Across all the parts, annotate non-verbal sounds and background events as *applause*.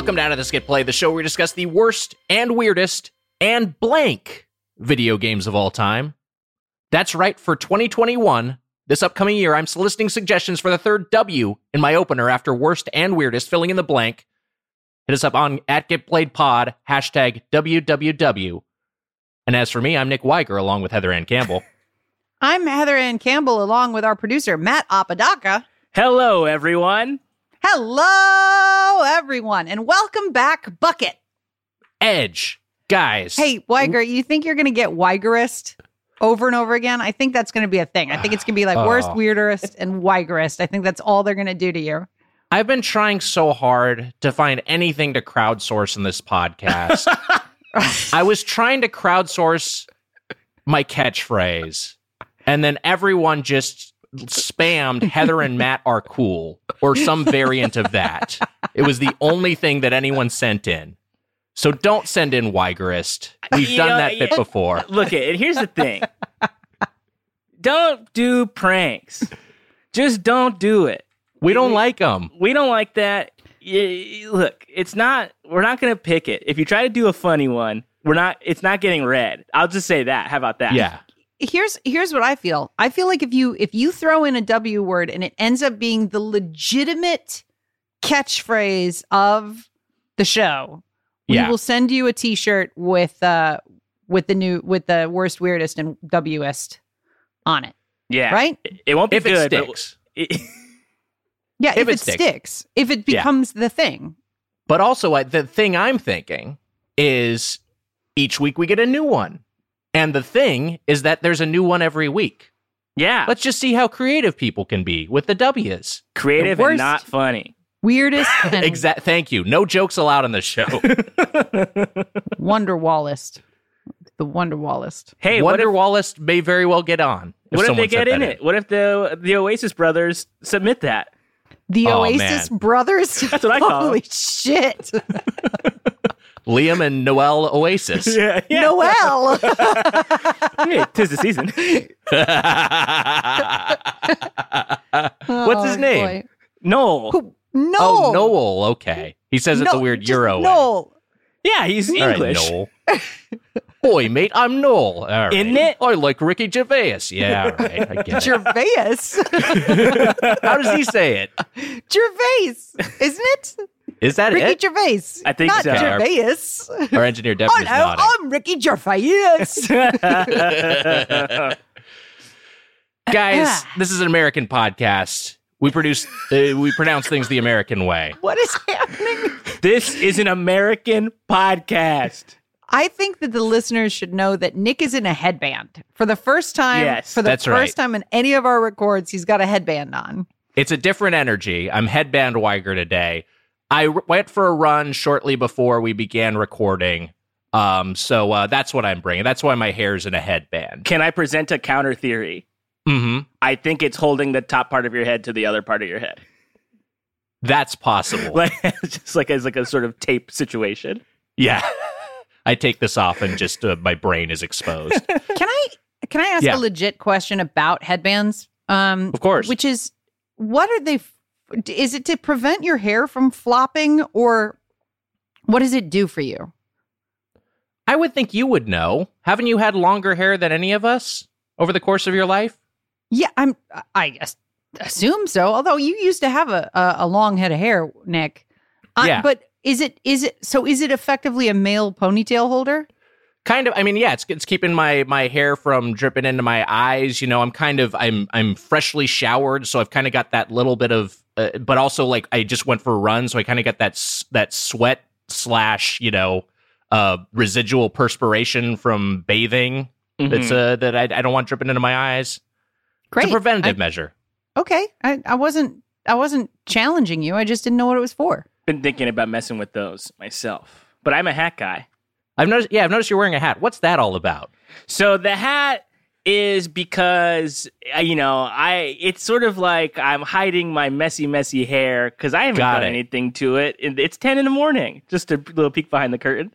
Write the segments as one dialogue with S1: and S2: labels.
S1: Welcome down to How Did This Get Played, the show where we discuss the worst and weirdest and blank video games of all time. That's right, for 2021, this upcoming year, I'm soliciting suggestions for the third W in my opener after worst and weirdest, filling in the blank. Hit us up on at Get Played Pod, hashtag WWW. And as for me, I'm Nick Weiger along with Heather Ann Campbell. *laughs*
S2: I'm Heather Ann Campbell, along with our producer, Matt Apodaca.
S3: Hello, everyone.
S2: Hello, everyone, and welcome back, Bucket.
S1: Edge. Guys.
S2: Hey, Weiger, you think you're going to get Weigerist over and over again? I think that's going to be a thing. I think it's going to be like worst,
S1: Oh.
S2: weirdest, and Weigerist. I think that's all they're going to do to you.
S1: I've been trying so hard to find anything to crowdsource in this podcast. *laughs* I was trying to crowdsource my catchphrase, and then everyone just spammed Heather and Matt are cool or some variant of that. It was the only thing that anyone sent in. So don't send in Weigerist. We've
S3: You
S1: done
S3: know,
S1: that bit before.
S3: Look at it. Here's the thing. don't do pranks. Just don't do it.
S1: We don't like them.
S3: We don't like that. Look, it's not. We're not going to pick it. If you try to do a funny one, we're not. It's not getting read. I'll just say that. How about that?
S1: Yeah.
S2: Here's here's what I feel. I feel like if you if you throw in a W word and it ends up being the legitimate catchphrase of the show, we
S1: Yeah.
S2: will send you a T-shirt with uh with the new with the worst, weirdest, and Wist on it.
S3: Yeah.
S2: Right?
S3: It- It won't be
S1: If it
S3: good. but
S1: sticks.
S3: it- *laughs*
S2: Yeah,
S1: If
S2: if,
S1: it
S2: it
S1: sticks.
S2: sticks. if it
S1: Yeah.
S2: becomes the thing.
S1: But also, I- the thing I'm thinking is each week we get a new one. And the thing is that there's a new one every week.
S3: yeah.
S1: Let's just see how creative people can be with the W's.
S3: creative
S2: the
S3: and not funny.
S2: Weirdest *laughs* and
S1: Exact. Thank you. No jokes allowed on the show. *laughs* *laughs*
S2: Wonder Wallist. The Wonder Wallist.
S3: hey,
S1: Wonder
S3: if,
S1: Wallace may very well get on.
S3: what if they get in
S1: that
S3: it? What if the the Oasis brothers submit that?
S2: The
S1: Oh,
S2: Oasis
S1: man.
S2: Brothers.
S3: That's what I call
S2: Holy
S3: them.
S2: shit.
S1: Liam and Noel Oasis. *laughs*
S3: Yeah. yeah.
S2: Noel. *laughs*
S3: Hey, tis the season. *laughs*
S1: Oh, What's his
S2: Oh,
S1: name?
S2: boy.
S3: Noel.
S2: Who- Noel.
S1: Oh, Noel. Okay. He says it's a weird
S2: just
S1: Euro way.
S3: Yeah, he's
S1: All right,
S3: English.
S1: Noel. Boy, mate, I'm Noel. All right.
S3: Isn't it?
S1: I like Ricky Gervais. Yeah, all right. I get it.
S2: Gervais.
S1: How does he say it?
S2: Gervais. Isn't it?
S1: Is that
S2: Ricky
S1: it?
S2: Gervais.
S3: I think
S2: Not
S3: so.
S2: Gervais.
S1: Our engineer Devin *laughs*
S2: Oh
S1: is
S2: no,
S1: nodding.
S2: I'm Ricky Gervais. *laughs* *laughs*
S1: Guys, this is an American podcast. We produce, uh, we pronounce things the American way.
S2: what is happening?
S3: this is an American podcast.
S2: I think that the listeners should know that Nick is in a headband for the first time.
S3: Yes,
S2: for the
S1: that's
S2: first
S1: right.
S2: time in any of our records, he's got a headband on.
S1: It's a different energy. I'm headband Weiger today. I r- went for a run shortly before we began recording. Um, so uh, that's what I'm bringing. That's why my hair's in a headband.
S3: Can I present a counter theory?
S1: hmm
S3: I think it's holding the top part of your head to the other part of your head,
S1: That's possible. *laughs*
S3: like just like as like a sort of tape situation.
S1: yeah. *laughs* I take this off and just uh, my brain is exposed. *laughs*
S2: Can I can I ask
S1: Yeah.
S2: a legit question about headbands? Um,
S1: Of course.
S2: which is what are they? Is it to prevent your hair from flopping, or what does it do for you?
S1: I would think you would know. Haven't you had longer hair than any of us over the course of your life?
S2: Yeah, I'm. I assume so. Although you used to have a a, a long head of hair, Nick. Uh,
S1: Yeah.
S2: But is it is it so? Is it effectively a male ponytail holder?
S1: kind of i mean yeah it's, it's keeping my my hair from dripping into my eyes you know i'm kind of i'm i'm freshly showered so i've kind of got that little bit of uh, but also like i just went for a run so i kind of got that that sweat slash you know uh residual perspiration from bathing that's
S3: Mhm.
S1: uh that I, I don't want dripping into my eyes
S2: Great.
S1: it's a preventative
S2: I-
S1: measure
S2: okay. I, I wasn't I wasn't challenging you. I just didn't know what it was for.
S3: Been thinking about messing with those myself, but I'm a hat guy.
S1: i've noticed yeah i've noticed you're wearing a hat what's that all about
S3: So the hat is because uh, you know I it's sort of like I'm hiding my messy messy hair because I haven't
S1: Got
S3: done
S1: it.
S3: anything to it. It's ten in the morning. Just a little peek behind the curtain.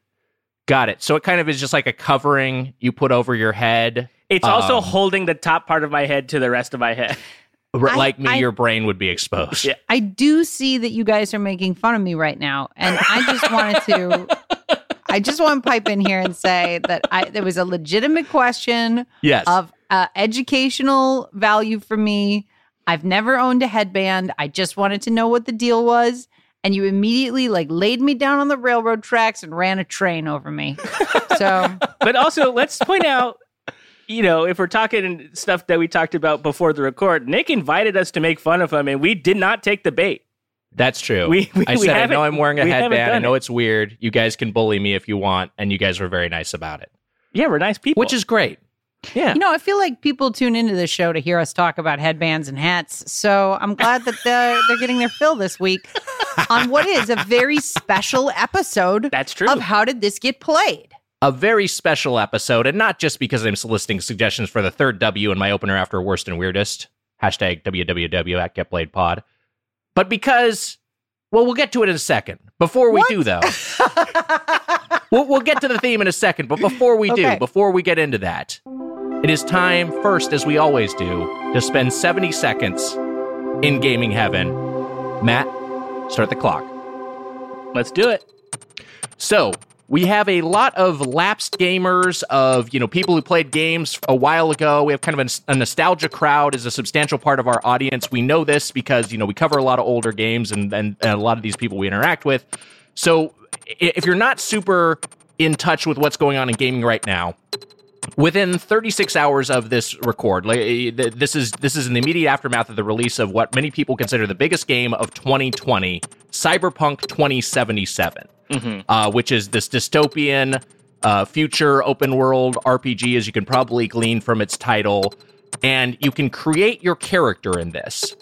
S1: got it so it kind of is just like a covering you put over your head
S3: It's also
S1: Um,
S3: holding the top part of my head to the rest of my head. *laughs*
S1: R-
S2: I-
S1: like me,
S2: I-
S1: your brain would be exposed.
S3: Yeah.
S2: I do see that you guys are making fun of me right now, and I just wanted to. I just want to pipe in here and say that I there was a legitimate question
S1: Yes.
S2: of uh, educational value for me. I've never owned a headband. I just wanted to know what the deal was, and you immediately like laid me down on the railroad tracks and ran a train over me. So *laughs*
S3: but also let's point out you know if we're talking stuff that we talked about before the record nick invited us to make fun of him and we did not take the bait
S1: That's true.
S3: we, we
S1: I
S3: we
S1: said, I know I'm wearing a
S3: we
S1: headband. I know
S3: it.
S1: it's weird. You guys can bully me if you want. And you guys were very nice about it,
S3: yeah we're nice people
S1: which is great. Yeah.
S2: You know, I feel like people tune into this show to hear us talk about headbands and hats. So I'm glad that they're, they're getting their fill this week *laughs* on what is a very special episode
S3: that's true
S2: of How Did This Get Played?
S1: a very special episode, and not just because I'm soliciting suggestions for the third W in my opener after worst and weirdest hashtag www at Get Played Pod, but because well, we'll get to it in a second. Before we
S2: What?
S1: do, though, *laughs* we'll, we'll get to the theme in a second. But before we
S2: Okay.
S1: do, before we get into that, it is time first, as we always do, to spend 70 seconds in gaming heaven. Matt, start the clock.
S3: let's do it
S1: So we have a lot of lapsed gamers, of you know people who played games a while ago. We have kind of a, a nostalgia crowd is a substantial part of our audience. We know this because you know we cover a lot of older games, and and, and a lot of these people we interact with. So if you're not super in touch with what's going on in gaming right now, within 36 hours of this record like, this is this is in the immediate aftermath of the release of what many people consider the biggest game of 2020 cyberpunk 2077 uh, which is this dystopian uh, future open world rpg as you can probably glean from its title and you can create your character in this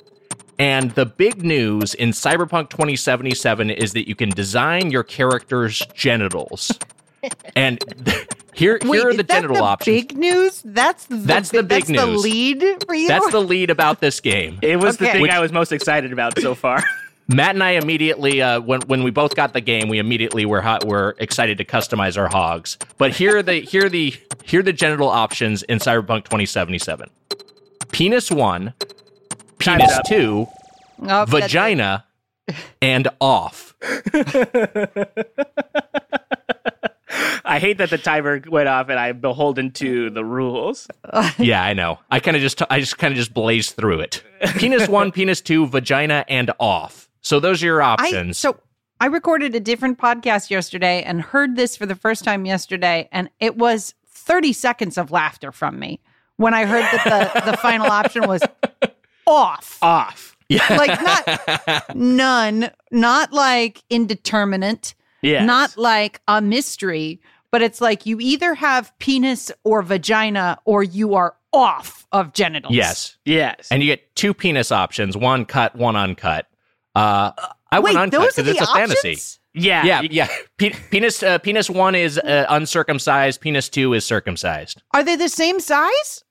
S1: and the big news in Cyberpunk 2077 is that you can design your character's genitals. *laughs* and *laughs* here,
S2: Wait,
S1: here are
S2: is
S1: the
S2: that
S1: genital
S2: the
S1: options.
S2: Big news. That's the
S1: That's
S2: bi-
S1: the big
S2: that's The
S1: news.
S2: lead for you.
S1: That's the lead about this game.
S3: it was the thing
S1: Which-
S3: i was most excited about so far *laughs*
S1: Matt and I immediately, uh, when when we both got the game, we immediately were hot, were excited to customize our hogs. But here are the here are the here are the genital options in Cyberpunk 2077: penis one, penis
S3: up.
S1: two,
S2: Oh,
S1: vagina, and off.
S3: i hate that the timer went off and i'm beholden to the rules *laughs*
S1: yeah, I know. I kind of just I just kind of just blazed through it. Penis one, *laughs* penis two, vagina, and off. So those are your
S2: I,
S1: options.
S2: so I recorded a different podcast yesterday and heard this for the first time yesterday, and it was 30 seconds of laughter from me when I heard that the, the final option was off.
S3: off
S1: yeah,
S2: Like not none, not like indeterminate,
S3: yeah
S2: not like a mystery, but it's like you either have penis or vagina or you are off of genitals.
S1: yes,
S3: yes
S1: and you get two penis options: one cut, one uncut. Uh, I
S2: Wait,
S1: went uncut
S2: those
S1: because it's a
S2: options?
S1: fantasy.
S3: yeah
S1: Yeah, yeah. Pe- penis uh, penis one is uh, uncircumcised. Penis two is circumcised.
S2: Are they the same size?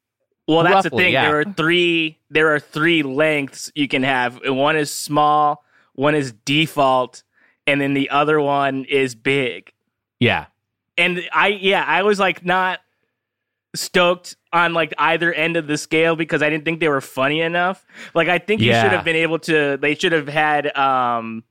S3: Well, that's the thing.
S1: yeah.
S3: There are three. There are three lengths you can have. One is small, one is default, and then the other one is big.
S1: Yeah,
S3: And I, yeah, I was like not stoked on like either end of the scale because I didn't think they were funny enough. Like I think you should have been able to. They should have had um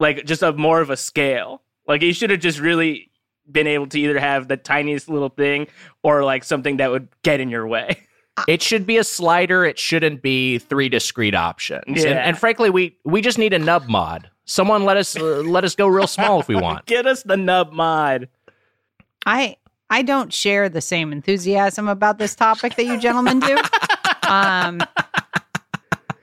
S3: like just a more of a scale. Like you should have just really been able to either have the tiniest little thing or like something that would get in your way. *laughs*
S1: it should be a slider. It shouldn't be three discrete options. And,
S3: Yeah.
S1: and frankly, we we just need a nub mod. Someone let us uh, let us go real small if we *laughs* want.
S3: Get us the nub mod.
S2: I I don't share the same enthusiasm about this topic that you gentlemen do. *laughs* um,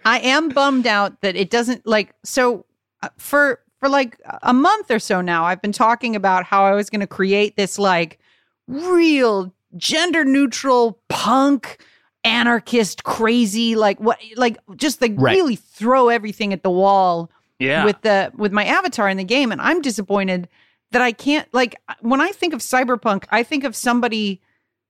S2: I am bummed out that it doesn't like so uh, for for like a month or so now. I've been talking about how I was going to create this like real gender neutral punk anarchist crazy like what like just like
S1: Right.
S2: really throw everything at the wall
S3: Yeah.
S2: with the with my avatar in the game and i'm disappointed that i can't like when i think of cyberpunk i think of somebody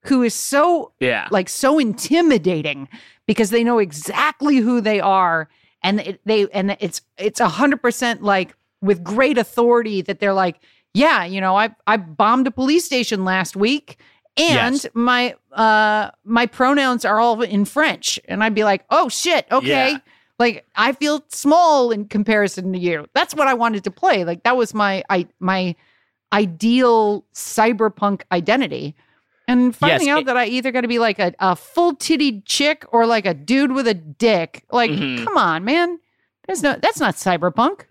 S2: who is so
S3: yeah.
S2: like so intimidating because they know exactly who they are and it, they and it's it's a hundred percent like with great authority that they're like yeah you know i i bombed a police station last week and
S1: Yes.
S2: my uh my pronouns are all in French, and I'd be like, oh shit, okay.
S3: Yeah.
S2: Like I feel small in comparison to you. That's what I wanted to play. Like that was my I my ideal cyberpunk identity. And finding
S1: Yes,
S2: out
S1: it-
S2: that I either got to be like a, a full titted chick or like a dude with a dick. Like,
S3: Mhm.
S2: come on, man. There's no that's not cyberpunk.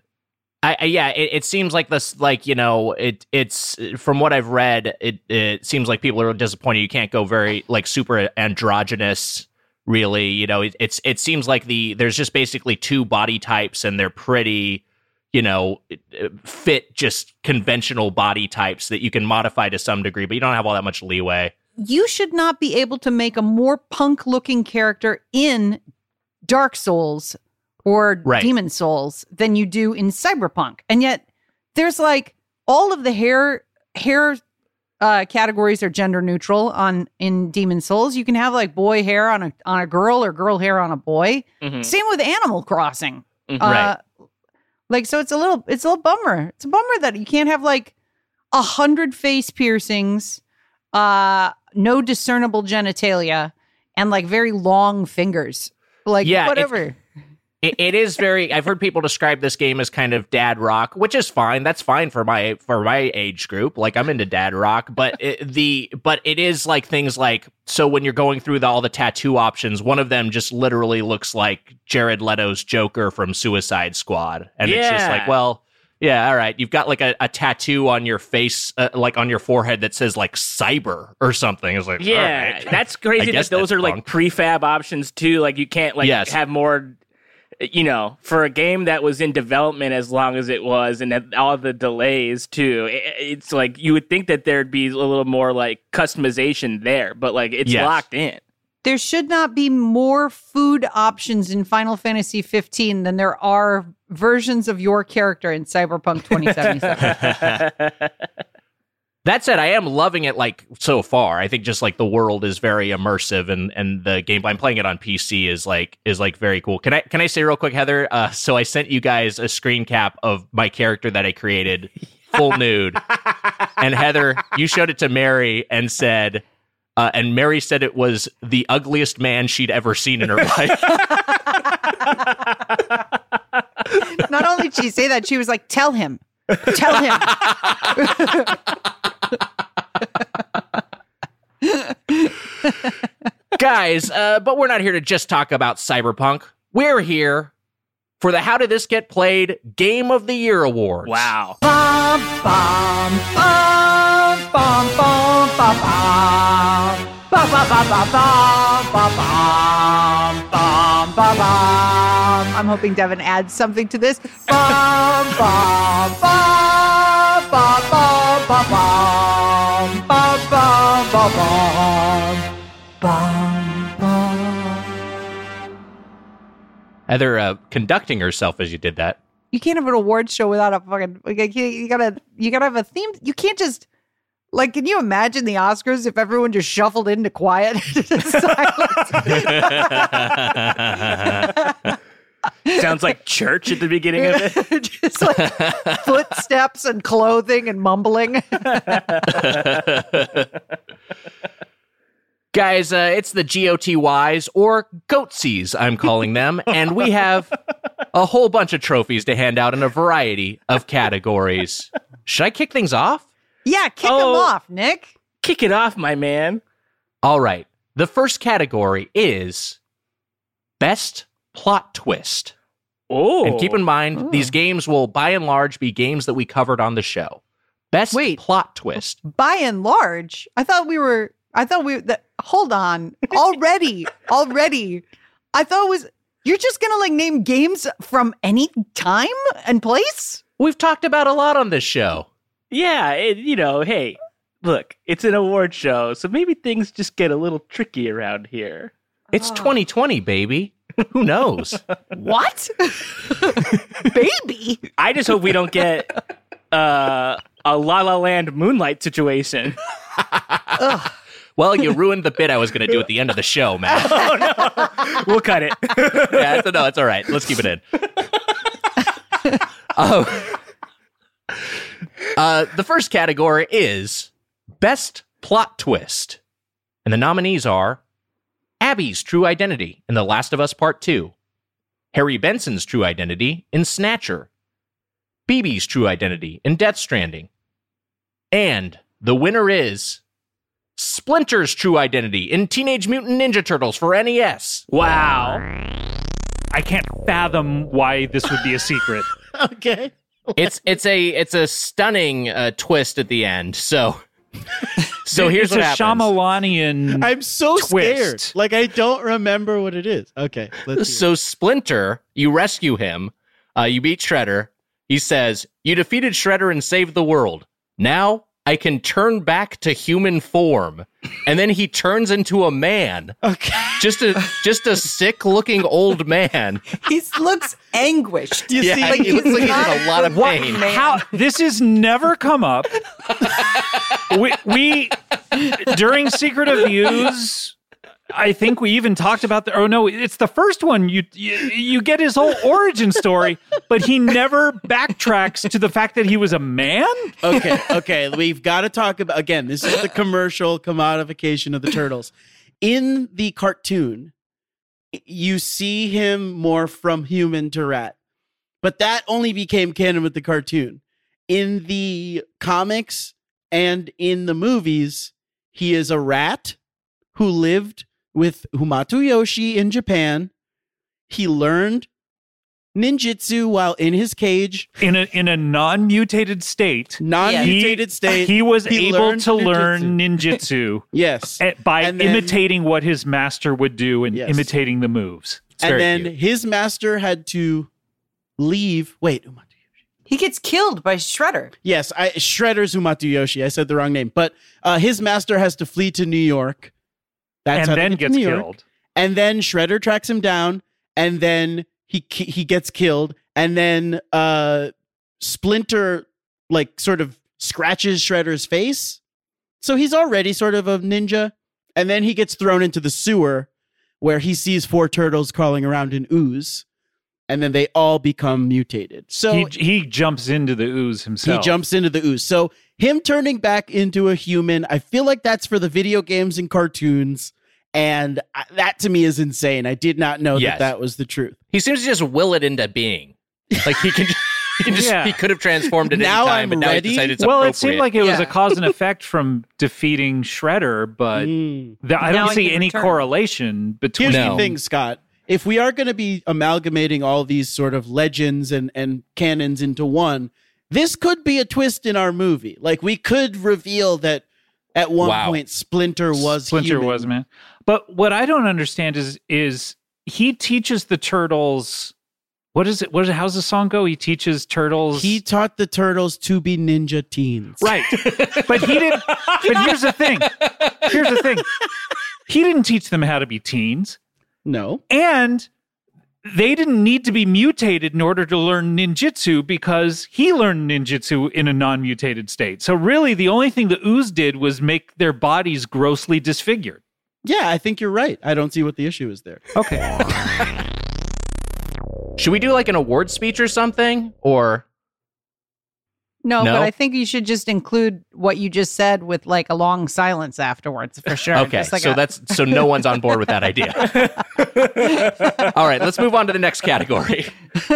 S1: I, I yeah, it, it seems like this, like you know, it it's from what I've read, it it seems like people are disappointed. You can't go very like super androgynous, really. You know, it, it's it seems like the there's just basically two body types, and they're pretty, you know, fit just conventional body types that you can modify to some degree, but you don't have all that much leeway.
S2: you should not be able to make a more punk looking character in Dark Souls or
S1: Right.
S2: Demon's Souls than you do in Cyberpunk. And yet there's like all of the hair hair uh categories are gender neutral on in Demon's Souls. You can have like boy hair on a on a girl or girl hair on a boy.
S3: Mhm.
S2: Same with Animal Crossing.
S3: Mhm.
S2: Uh, like so it's a little it's a little bummer. It's a bummer that you can't have like a hundred face piercings, uh, no discernible genitalia, and like very long fingers. Like
S1: Yeah,
S2: whatever.
S1: It, it is very i've heard people describe this game as kind of dad rock which is fine that's fine for my for my age group like i'm into dad rock but it, the but it is like things like so when you're going through the, all the tattoo options one of them just literally looks like jared leto's joker from suicide squad and it's just like well yeah all right you've got like a, a tattoo on your face uh, like on your forehead that says like cyber or something it's like
S3: Yeah,
S1: right.
S3: that's crazy that those are like prefab options too. Like you can't like
S1: Yes.
S3: have more. You know, for a game that was in development as long as it was, and all the delays too, i- it's like you would think that there'd be a little more like customization there, but like it's
S1: Yes.
S3: locked in.
S2: There should not be more food options in Final Fantasy 15 than there are versions of your character in Cyberpunk 2077. *laughs*
S1: That said, I am loving it like so far. I think just like the world is very immersive and and the gameplay I'm playing it on PC is like is like very cool. Can I can I say real quick, Heather? Uh, so I sent you guys a screen cap of my character that I created, full *laughs* nude. And Heather, you showed it to Mary and said uh, and Mary said it was the ugliest man she'd ever seen in her *laughs* life.
S2: not only did she say that, she was like, tell him. Tell him. *laughs*
S1: Guys, uh, but we're not here to just talk about Cyberpunk. We're here for the How Did This Get Played Game of the Year Awards.
S3: Wow.
S2: Bum, bum, bum, bum, bum, bum, bum. Bum, bum, bum, bum, bum, bum, bum, bum, bum, bum. I'm hoping Devin adds something to this. Bum, bum, bum,
S1: Heather uh, conducting herself as you did that.
S2: You can't have an award show without a fucking. Like, you you gotta, you gotta have a theme. You can't just like. Can you imagine the Oscars if everyone just shuffled into quiet *laughs* silence?
S3: Sounds like church at the beginning of it. *laughs*
S2: just like footsteps and clothing and mumbling. *laughs*
S1: Guys, uh, it's the GOTYs or Goatsies, I'm calling them, *laughs* and we have a whole bunch of trophies to hand out in a variety of categories. Should I kick things off?
S2: yeah, kick
S3: Oh.
S2: them off, Nick.
S3: Kick it off, my man.
S1: All right. The first category is Best Plot Twist.
S3: Oh,
S1: And keep in mind,
S2: Ooh.
S1: these games will by and large be games that we covered on the show. Best
S2: Wait.
S1: plot twist.
S2: By and large, I thought we were. I thought we. That, hold on. *laughs* Already, already. I thought it was. You're just gonna like name games from any time and place.
S1: We've talked about a lot on this show.
S3: yeah. It, you know, hey, look, it's an award show, so maybe things just get a little tricky around here.
S1: It's
S2: Oh.
S1: 2020, baby. Who knows? *laughs*
S2: What? *laughs* Baby.
S3: I just hope we don't get uh, a La La Land Moonlight situation.
S1: Well, you ruined the bit I was going to do at the end of the show, Matt. *laughs*
S3: We'll cut it.
S1: yeah, it's, no, it's all right. Let's keep it in. Oh. *laughs* uh, the first category is Best Plot Twist. And the nominees are Abby's True Identity in The Last of Us Part 2, Harry Benson's True Identity in Snatcher, BB's True Identity in Death Stranding, and the winner is Splinter's True Identity in Teenage Mutant Ninja Turtles for NES.
S3: Wow.
S4: I can't fathom why this would be a secret. *laughs*
S5: okay.
S1: it's it's a it's a stunning uh, twist at the end. So *laughs* so here's
S4: it's
S1: what
S4: a
S1: happens.
S4: Shyamalanian.
S5: I'm so
S4: Twist.
S5: scared. Like I don't remember what it is. Okay. Let's hear
S1: So Splinter, you rescue him. Uh, you beat Shredder. He says, "You defeated Shredder and saved the world. Now I can turn back to human form." And then he turns into a man.
S5: Okay.
S1: just a just a sick-looking old man.
S2: He looks anguished.
S5: You
S1: yeah,
S5: see,
S2: like
S1: he looks like he's in a lot of
S4: What?
S1: pain.
S4: How this has never come up. we, we during Secret of the Ooze. I think we even talked about the. Oh no, it's the first one. You, you you get his whole origin story, but he never backtracks to the fact that he was a man.
S5: okay, okay. We've got to talk about again. This is the commercial commodification of the turtles. In the cartoon, you see him more from human to rat, but that only became canon with the cartoon. In the comics and in the movies, he is a rat who lived with Hamato Yoshi in Japan. He learned ninjutsu while in his cage,
S4: in a in a non mutated state.
S5: non-mutated
S4: he,
S5: state.
S4: He was
S5: He
S4: able
S5: learned
S4: to learn
S5: ninjutsu.
S4: ninjutsu *laughs*
S5: yes.
S4: at- by
S5: then-
S4: imitating what his master would do and
S5: Yes.
S4: imitating the moves.
S1: It's
S5: and then
S1: cute.
S5: his master had to leave. Wait, Hamato Yoshi.
S2: He gets killed by Shredder.
S5: Yes, I, Shredder's Hamato Yoshi. I said the wrong name, but uh, his master has to flee to New York. That's
S4: and then
S5: get
S4: gets killed.
S5: And then Shredder tracks him down, and then he he gets killed, and then uh, Splinter like sort of scratches Shredder's face, so he's already sort of a ninja, and then he gets thrown into the sewer where he sees four turtles crawling around in ooze, and then they all become mutated. So
S4: he he jumps into the ooze himself.
S5: he jumps into the ooze. So him turning back into a human, I feel like that's for the video games and cartoons. And I, that to me is insane. I did not know
S1: Yes.
S5: that that was the truth.
S1: He seems to just will it into being. Like he can, he just
S4: Yeah.
S1: he could have transformed at
S5: Now
S1: any time,
S5: I'm
S1: but now
S5: ready.
S1: he decided it's
S4: well, it seemed like it was a cause and *laughs* effect from defeating Shredder, but
S5: Mm.
S4: th- I
S2: Now
S4: don't
S2: he
S4: see any
S2: return.
S4: correlation between.
S5: Here's
S1: No.
S5: the thing, Scott. If we are going to be amalgamating all these sort of legends and, and canons into one, this could be a twist in our movie. Like we could reveal that at one
S1: Wow.
S5: point Splinter was
S4: Splinter
S5: human.
S4: was man. But what I don't understand is is he teaches the turtles. What is it? What is it? How's the song go? He teaches turtles.
S5: He taught the turtles to be ninja teens.
S4: right, *laughs* but he didn't. But here's the thing. Here's the thing. He didn't teach them how to be teens,
S5: No.
S4: and they didn't need to be mutated in order to learn ninjutsu because he learned ninjutsu in a non-mutated state. So really, the only thing the ooze did was make their bodies grossly disfigured.
S5: Yeah, I think you're right. I don't see what the issue is there.
S4: Okay. *laughs*
S1: Should we do like an award speech or something? Or
S2: No,
S1: No?
S2: but I think you should just include what you just said with like a long silence afterwards for sure.
S1: okay,
S2: like
S1: so
S2: a-
S1: that's so no one's on board with that idea. *laughs* All right, let's move on to the next category. *laughs*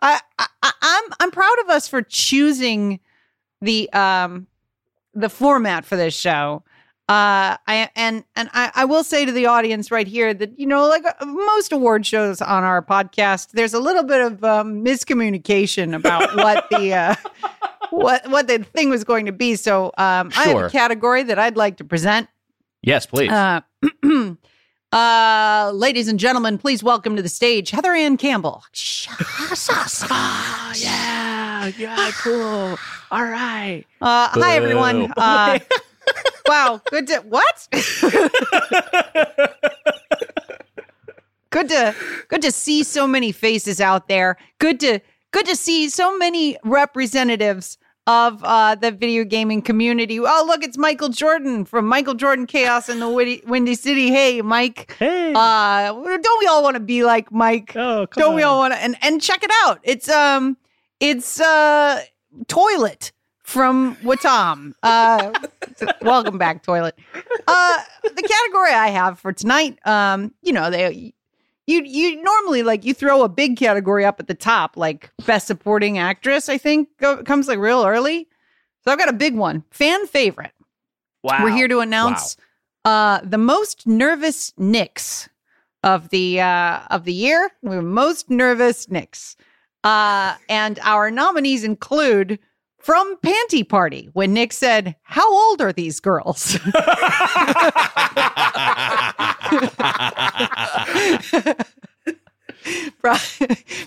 S2: I, I I'm I'm proud of us for choosing the um the format for this show. Uh, I and and I, I will say to the audience right here that you know, like uh, most award shows on our podcast, there's a little bit of um, miscommunication about *laughs* what the uh, what what the thing was going to be. So um, I have
S1: Sure.
S2: a category that I'd like to present.
S1: Yes, please.
S2: Uh, *clears throat* uh, ladies and gentlemen, please welcome to the stage Heather Ann Campbell. *laughs*
S3: yeah, yeah, cool. All right.
S2: Uh, hi everyone. Uh, *laughs* wow, good to what? good to good to see so many faces out there. Good to good to see so many representatives of uh, the video gaming community. Oh, look, it's Michael Jordan from Michael Jordan Chaos in the Windy, Windy City. Hey, Mike.
S3: Hey.
S2: Uh, don't we all want to be like Mike?
S3: oh,
S2: don't we all want to and and check it out it's um it's uh toilet from Wattam. Uh, welcome back, toilet. Uh, the category I have for tonight, um, you know, they you you normally like you throw a big category up at the top, like best supporting actress. I think go, comes like real early. So I've got a big one, fan favorite.
S3: Wow.
S2: We're here to announce uh, the most nervous Nicks of the uh, of the year. We're most nervous Nicks, uh, and our nominees include from Panty Party when Nick said, "How old are these girls?" *laughs*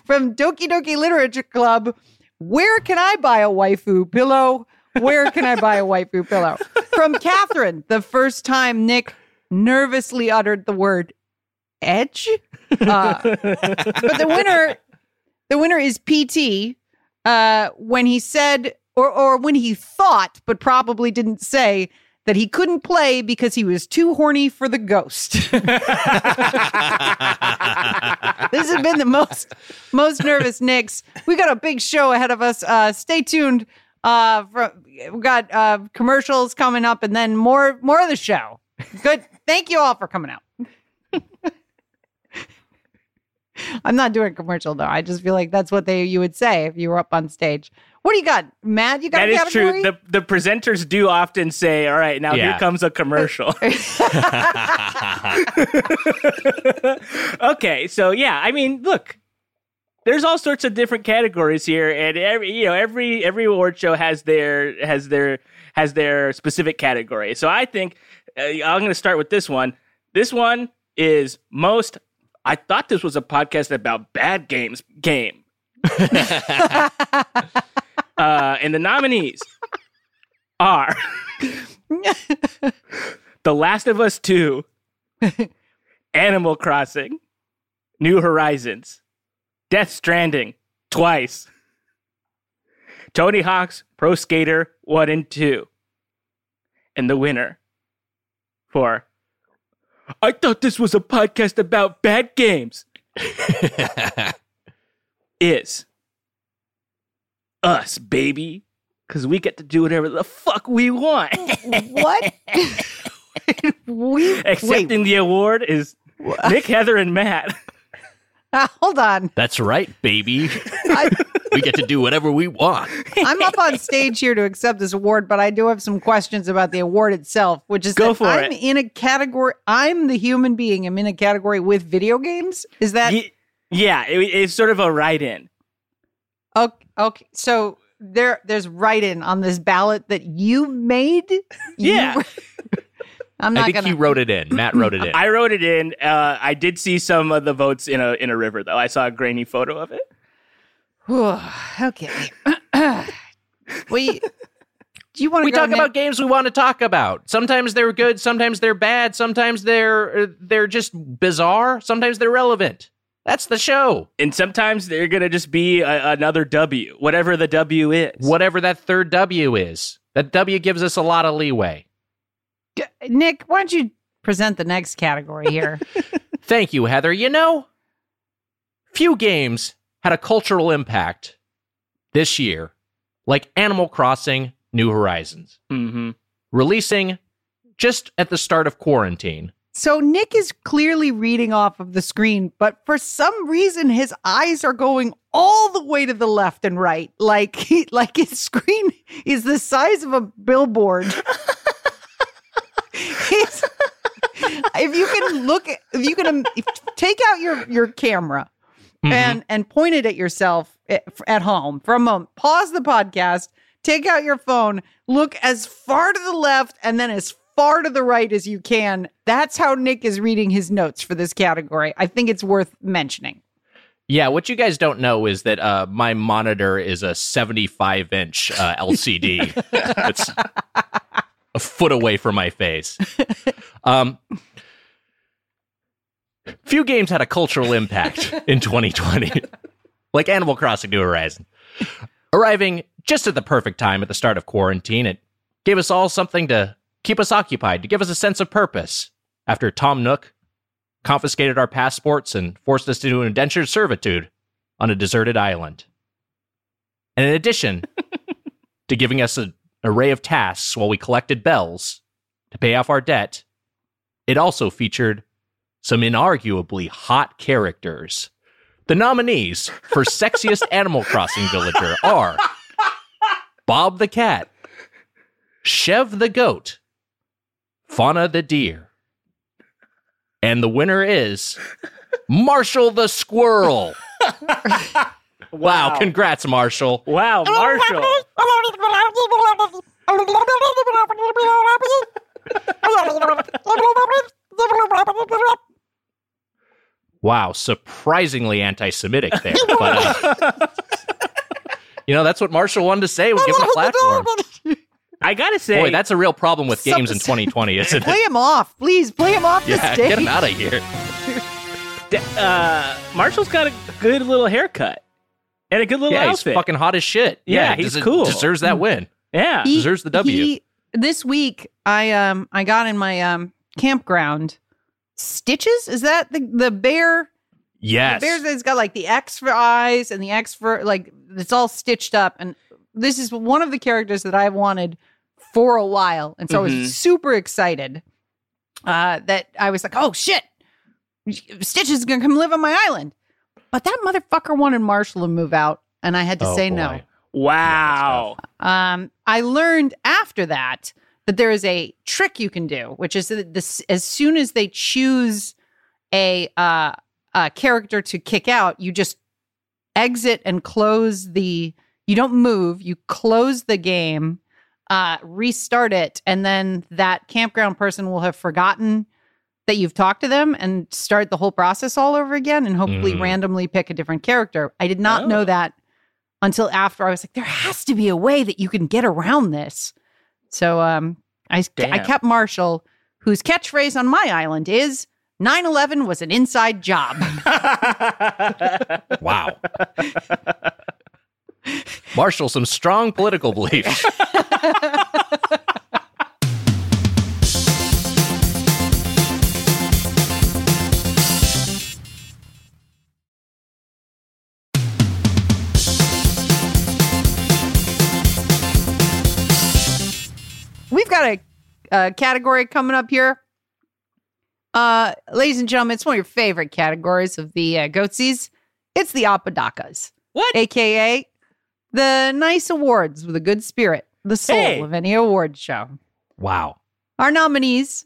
S2: from, Doki Doki Literature Club, where can I buy a waifu pillow? Where can I buy a waifu pillow? From Catherine, the first time Nick nervously uttered the word edge. Uh, but the winner, the winner is PT. Uh, when he said, or or when he thought, but probably didn't say that he couldn't play because he was too horny for the ghost. *laughs* this has been the most most nervous Nicks. We got a big show ahead of us. Uh, stay tuned. Uh, for, we got uh, commercials coming up, and then more more of the show. Good. Thank you all for coming out. *laughs* I'm not doing a commercial though. I just feel like that's what they you would say if you were up on stage. What do you got, Matt? You got
S3: That
S2: a
S3: is
S2: category?
S3: true. The the presenters do often say, "All right, now
S1: Yeah.
S3: here comes a commercial." *laughs* *laughs* okay, so yeah, I mean, look, there's all sorts of different categories here, and every you know every every award show has their has their has their specific category. So I think uh, I'm going to start with this one. This one is most. I thought this was a podcast about bad games. Game. *laughs* uh, and the nominees are The Last of Us 2, Animal Crossing, New Horizons, Death Stranding, twice, Tony Hawk's Pro Skater 1 and 2, and the winner for I thought this was a podcast about bad games *laughs* is us, baby. Because we get to do whatever the fuck we want.
S2: what? *laughs* we
S3: Accepting the award is Nick, Heather, and Matt.
S2: Uh, *laughs* hold on.
S1: That's right, baby. *laughs*
S2: I,
S1: We get to do whatever we want.
S2: I'm up on stage here to accept this award, but I do have some questions about the award itself, which is
S3: Go
S2: that
S3: for
S2: I'm
S3: it.
S2: in a category. I'm the human being. I'm in a category with video games. Is that
S3: Ye- yeah, it- it's sort of a write-in.
S2: Okay? Okay, so there, there's write-in on this ballot that you made. *laughs* You-
S3: Yeah. *laughs*
S2: I'm
S1: I
S2: not
S1: think
S2: gonna.
S1: he wrote it in. Matt wrote it in.
S3: I wrote it in. Uh, I did see some of the votes in a in a river, though. I saw a grainy photo of it.
S2: okay. *coughs* we. Do you want to
S1: we talk
S2: Nick?
S1: about games we want to talk about. Sometimes they're good, sometimes they're bad, sometimes they're uh, they're just bizarre, sometimes they're relevant. That's the show.
S3: And sometimes they're gonna just be a, another W, whatever the W is.
S1: Whatever that third W is. That W gives us a lot of leeway.
S2: Nick? Why don't you present the next category here? *laughs*
S1: Thank you, Heather. You know, few games had a cultural impact this year like Animal Crossing New Horizons,
S3: Mm-hmm.
S1: releasing just at the start of quarantine.
S2: So Nick is clearly reading off of the screen, but for some reason his eyes are going all the way to the left and right, like he, *laughs* like his screen is the size of a billboard. *laughs* If you can look, if you can um, if, take out your your camera and and point it at yourself at, at home for a moment, pause the podcast, take out your phone, look as far to the left and then as far to the right as you can. That's how Nick is reading his notes for this category. I think it's worth mentioning.
S1: Yeah, what you guys don't know is that uh, my monitor is a 75 inch uh, *laughs* LCD. it's a foot away from my face. Um, few games had a cultural impact in 2020, like Animal Crossing New Horizon. Arriving just at the perfect time at the start of quarantine, it gave us all something to keep us occupied, to give us a sense of purpose. After Tom Nook confiscated our passports and forced us into indentured servitude on a deserted island. And in addition, *laughs* to giving us an array of tasks while we collected bells to pay off our debt, it also featured some inarguably hot characters. The nominees for sexiest *laughs* Animal Crossing villager are Bob the cat, Chev the goat, Fauna the deer, and the winner is Marshal the squirrel. *laughs* Wow, congrats, Marshal.
S3: Wow, Marshal.
S1: Wow, surprisingly anti-Semitic *laughs* there. But, uh, *laughs* you know, that's what Marshal wanted to say. We'll give him a platform.
S3: I gotta say,
S1: Boy, that's a real problem with games in 2020, isn't
S2: Play
S1: it?
S2: him off, please. Play him off the
S1: Yeah,
S2: stage.
S1: get him out of here. *laughs*
S3: uh, Marshal's got a good little haircut and a good little
S1: Yeah, he's
S3: outfit.
S1: fucking hot as shit.
S3: Yeah, he's
S1: deser-
S3: cool.
S1: Deserves that win.
S3: yeah.
S2: He-
S1: Deserves the W.
S2: he- this week, I um I got in my um campground stitches. Is that the the bear?
S1: Yes.
S2: The bear that's got like the X for eyes and the X for like it's all stitched up. And this is one of the characters that I've wanted for a while, and so I
S3: Mhm.
S2: was super excited. Uh, that I was like, oh shit, Stitches is gonna come live on my island. But that motherfucker wanted Marshal to move out, and I had to
S1: Oh,
S2: say
S1: boy.
S2: no.
S3: Wow.
S2: Um, I learned after that that there is a trick you can do, which is that this as soon as they choose a uh, a character to kick out, you just exit and close the. You don't move. You close the game, uh, restart it, and then that campground person will have forgotten that you've talked to them and start the whole process all over again, and hopefully
S1: Mhm.
S2: randomly pick a different character. I did not know
S3: Oh.
S2: that until after I was like, there has to be a way that you can get around this. So um, I, I kept Marshal, whose catchphrase on my island is 9 11 was an inside job. *laughs* *laughs*
S1: Wow. *laughs* Marshal, some strong political beliefs. *laughs*
S2: We've got a, a category coming up here. Uh, ladies and gentlemen, it's one of your favorite categories of the uh, Goatsies. It's the Apodacas.
S3: what?
S2: aka the nice awards with a good spirit, the soul
S3: Hey.
S2: of any award show.
S1: Wow.
S2: Our nominees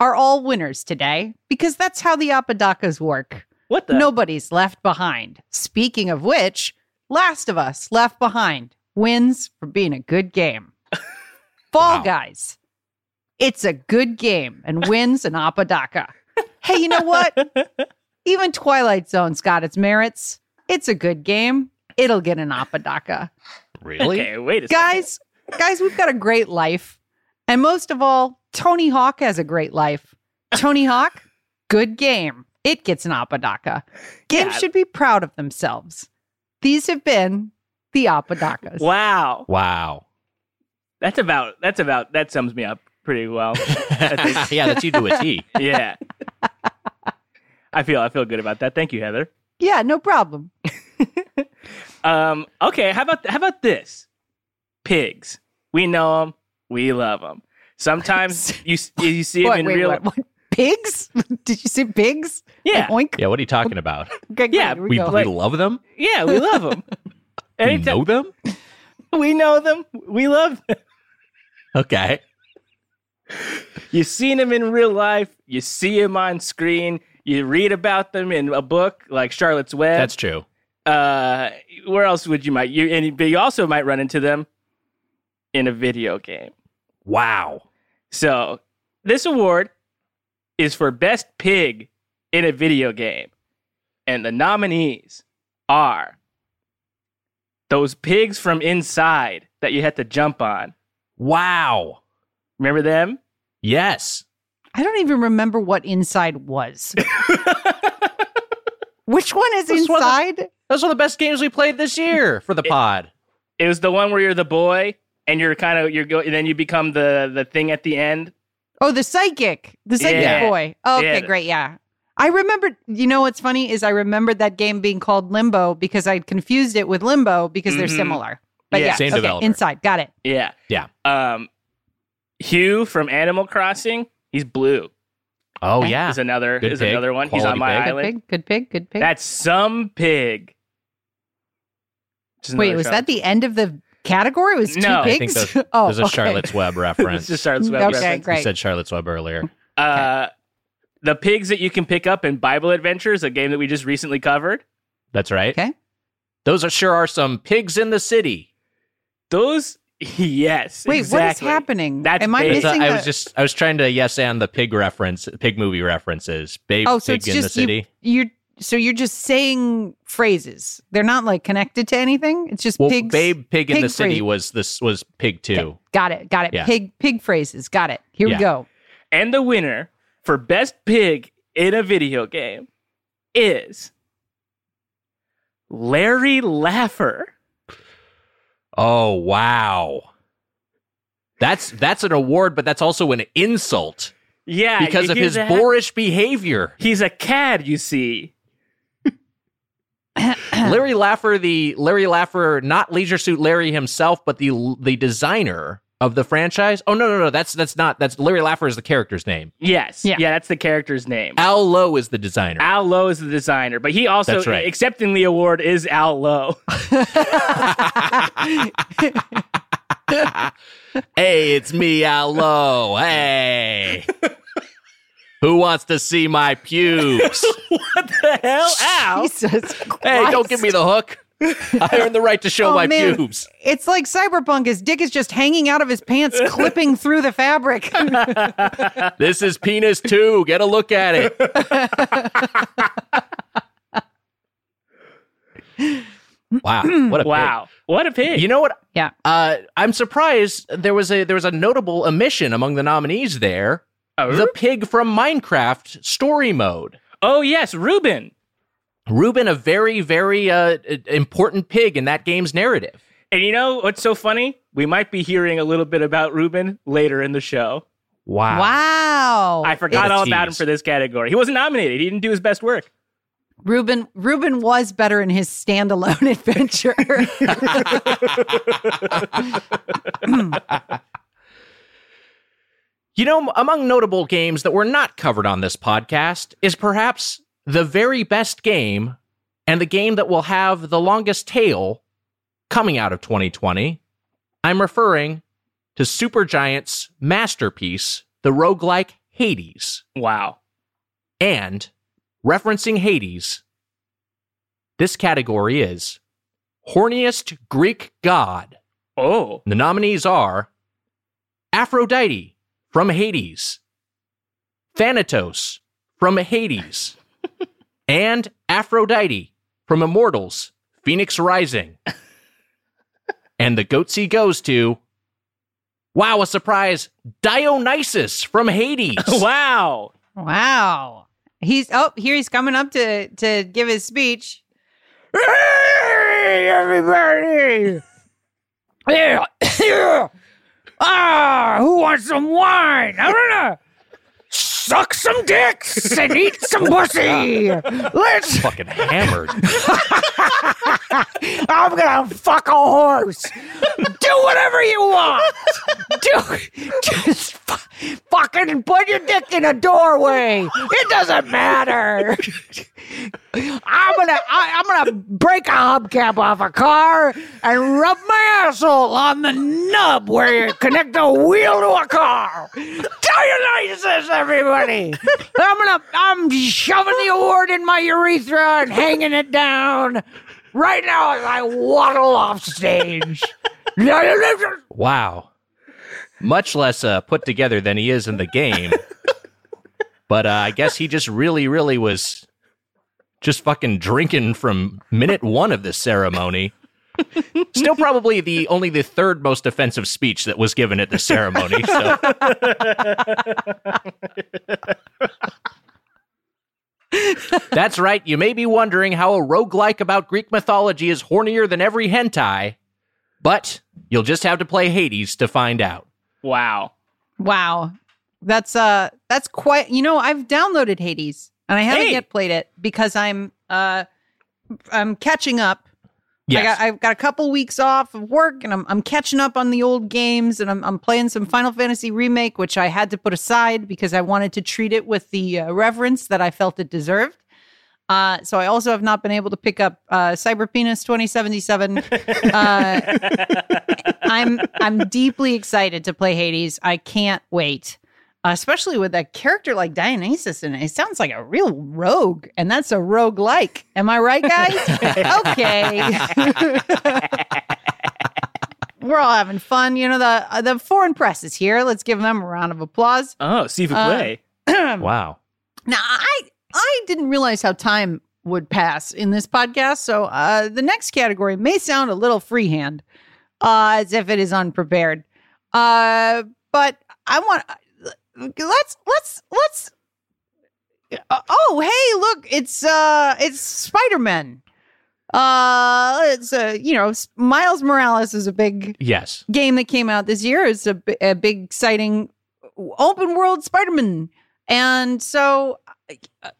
S2: are all winners today because that's how the Apodacas work.
S3: What the?
S2: Nobody's left behind. Speaking of which, Last of Us Left Behind wins for being a good game. *laughs* Fall
S1: Wow.
S2: Guys, it's a good game and wins an Apodaca. hey, you know what? *laughs* Even Twilight Zone's got its merits. It's a good game. It'll get an Apodaca.
S1: Really?
S3: Okay, wait a second.
S2: Guys, guys, we've got a great life. And most of all, Tony Hawk has a great life. Tony Hawk, good game. It gets an Apodaca. Games
S3: Yeah.
S2: should be proud of themselves. These have been the Apodacas.
S3: Wow.
S1: Wow.
S3: That's about, that's about, that sums me up pretty well. *laughs*
S1: yeah, that's you to a T.
S3: yeah. I feel, I feel good about that. Thank you, Heather.
S2: Yeah, no problem. *laughs*
S3: Um, okay, how about how about this? Pigs. We know them. We love them. Sometimes *laughs* you you see them
S2: What,
S3: in
S2: wait,
S3: real.
S2: what, what? Pigs? *laughs* Did you see pigs?
S3: Yeah,
S2: Oink.
S1: Yeah, what are you talking about? *laughs*
S2: Okay,
S3: Yeah,
S2: here we,
S1: We,
S2: go.
S1: we love them?
S3: yeah, we love them.
S1: We
S3: Anytime
S1: know them?
S3: we know them, we love them.
S1: Okay.
S3: You've seen them in real life. You see them on screen. You read about them in a book like Charlotte's Web.
S1: That's true.
S3: Uh, where else would you might you and but you also might run into them in a video game.
S1: Wow.
S3: So this award is for best pig in a video game, and the nominees are those pigs from inside that you had to jump on.
S1: Wow.
S3: Remember them?
S1: Yes.
S2: I don't even remember what inside was. *laughs* Which one is
S1: This one-
S2: inside?
S1: Those are the best games we played this year for the pod.
S3: It was the one where you're the boy and you're kind of you're go and then you become the the thing at the end.
S2: Oh, the psychic, the psychic
S3: Yeah.
S2: boy. Oh, okay,
S3: Yeah.
S2: great. Yeah. I remembered, you know what's funny is I remembered that game being called Limbo because I'd confused it with Limbo because they're
S3: Mhm.
S2: similar. But
S3: Yeah.
S2: yeah,
S1: Same
S2: okay,
S1: developer.
S2: inside. Got it.
S3: Yeah.
S1: Yeah.
S3: Um, Hugh from Animal Crossing. He's blue.
S1: Oh
S2: Okay.
S1: yeah.
S3: Is another
S1: Good
S3: is
S1: pig.
S3: another one. He's on my
S1: pig.
S2: Good
S3: island.
S2: pig. Good pig. Good pig.
S3: That's some pig. Just
S2: Wait, was
S3: Charlotte-
S2: that the end of the category? It was two
S3: No. I
S1: I
S2: pigs.
S1: think there's, *laughs*
S2: oh,
S1: there's a
S2: okay.
S1: Charlotte's Web *laughs* reference.
S3: It's
S1: reference.
S3: just Charlotte's Web
S2: Okay,
S3: reference.
S2: great.
S1: You said Charlotte's Web earlier.
S3: Uh, the pigs that you can pick up in Bible Adventures, a game that we just recently covered.
S1: That's right.
S2: Okay.
S1: Those are sure are some pigs in the city.
S3: Those, *laughs* yes.
S2: Wait,
S3: exactly.
S2: what is happening?
S3: That's
S2: Am I
S3: big.
S1: It's a-
S2: missing?
S1: I was just I was trying to yes and the pig reference, pig movie references. Babe,
S2: Oh, so
S1: pig
S2: it's
S1: in the
S2: just you-
S1: city.
S2: you're so you're just saying phrases. They're not like connected to anything. It's just
S1: Well,
S2: pigs.
S1: Babe, pig in
S2: pig
S1: the city
S2: phrase.
S1: was this was pig two.
S2: Okay, Got it. Got it.
S1: Yeah.
S2: Pig pig phrases. Got it. Here
S1: Yeah.
S2: we go.
S3: And the winner for best pig in a video game is Larry Laffer.
S1: Oh wow. That's that's an award, but that's also an insult
S3: Yeah,
S1: because of his
S3: a-
S1: boorish behavior.
S3: He's a cad, you see. *coughs*
S1: Larry Laffer, the Larry Laffer, not Leisure Suit Larry himself, but the the designer of the franchise. Oh no, no, no, that's that's not that's Larry Laffer is the character's name.
S3: Yes.
S2: Yeah.
S3: Yeah, that's the character's name.
S1: Al Lowe is the designer.
S3: Al Lowe is the designer, but he also
S1: That's right.
S3: accepting the award is Al Lowe. *laughs* *laughs*
S1: hey, it's me, Al Lowe. Hey. *laughs* Who wants to see my pubes? *laughs*
S3: what the hell, Al?
S2: Jesus
S1: hey, don't give me the hook. I earned the right to show
S2: Oh,
S1: my
S2: man.
S1: pubes.
S2: It's like cyberpunk. His dick is just hanging out of his pants, *laughs* clipping through the fabric. *laughs*
S1: This is penis two. Get a look at it. wow. What a pig.
S3: Wow. What a pig.
S1: You know what?
S2: Yeah.
S1: Uh, I'm surprised there was a there was a notable omission among the nominees there.
S3: Oh,
S1: The pig from Minecraft story mode.
S3: oh, yes, Ruben.
S1: Ruben, a very very uh, important pig in that game's narrative.
S3: And you know what's so funny? We might be hearing a little bit about Ruben later in the show.
S1: Wow.
S2: wow.
S3: I forgot
S1: What a
S3: all about him for this category. He wasn't nominated. He didn't do his best work.
S2: Ruben Ruben was better in his standalone *laughs* adventure. *laughs* *clears throat* *laughs* *clears throat*
S1: You know, among notable games that were not covered on this podcast is perhaps the very best game and the game that will have the longest tail coming out of 2020. I'm referring to Supergiant's masterpiece, the roguelike Hades.
S3: Wow.
S1: And referencing Hades, this category is horniest Greek god.
S3: Oh.
S1: The nominees are Aphrodite from Hades, Thanatos from Hades, and Aphrodite from Immortals, Phoenix Rising. and the goatsy goes to, wow, a surprise, Dionysus from Hades.
S3: wow.
S2: wow. He's oh, here he's coming up to to give his speech.
S6: Hey, everybody! Yeah, yeah. Ah, who wants some wine? I'm gonna suck some dicks and eat some pussy. Let's. *laughs*
S1: Fucking hammered. *laughs*
S6: I'm gonna fuck a horse. Do whatever you want. Do just fu- fucking put your dick in a doorway. It doesn't matter. I'm gonna I, I'm gonna break a hubcap off a car and rub my asshole on the nub where you connect a wheel to a car. Tell your Dionysus, everybody! I'm gonna I'm shoving the award in my urethra and hanging it down right now as I waddle off stage. *laughs*
S1: Wow. Much less uh, put together than he is in the game. but uh, I guess he just really, really was just fucking drinking from minute one of this ceremony. Still, probably the only the third most offensive speech that was given at the ceremony. So. That's right. You may be wondering how a roguelike about Greek mythology is hornier than every hentai, but you'll just have to play Hades to find out.
S3: Wow.
S2: Wow. That's uh that's quite you know, I've downloaded Hades and I haven't
S3: Hey!
S2: yet played it because I'm uh I'm catching up
S1: Yes.
S2: I got, I've got a couple weeks off of work, and I'm I'm catching up on the old games, and I'm I'm playing some Final Fantasy remake, which I had to put aside because I wanted to treat it with the uh, reverence that I felt it deserved. Uh, so I also have not been able to pick up uh, Cyber Penis 2077. uh, *laughs* I'm I'm deeply excited to play Hades. I can't wait. Uh, especially with a character like Dionysus in it. It sounds like a real rogue, and that's a rogue like. Am I right, guys? *laughs* okay. *laughs* We're all having fun. You know, the uh, the foreign press is here. Let's give them a round of applause.
S3: Oh, Sifu
S2: Uh,
S3: play. *clears throat*
S1: wow.
S2: Now, I I didn't realize how time would pass in this podcast. So uh, the next category may sound a little freehand, uh, as if it is unprepared. Uh, but I want let's let's let's. Uh, oh, hey, look! It's uh, it's Spider Man. Uh, it's uh, you know, Miles Morales is a big
S1: Yes.
S2: game that came out this year. It's a, a big, exciting open world Spider Man. And so, uh,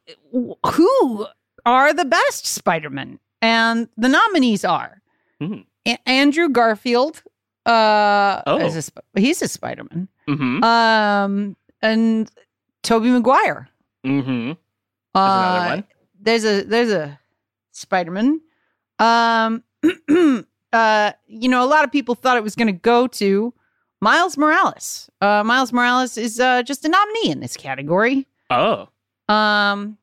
S2: who are the best Spider Man? And the nominees are
S3: Hmm.
S2: A- Andrew Garfield. Uh,
S3: Oh.
S2: is a he's a Spider Man.
S3: Mm-hmm.
S2: Um, and Tobey Maguire.
S3: Mm-hmm.
S2: Uh,
S3: There's another one.
S2: there's a there's a Spider-Man. Um *clears throat* uh you know a lot of people thought it was going to go to Miles Morales. Uh Miles Morales is uh just a nominee in this category.
S3: Oh.
S2: Um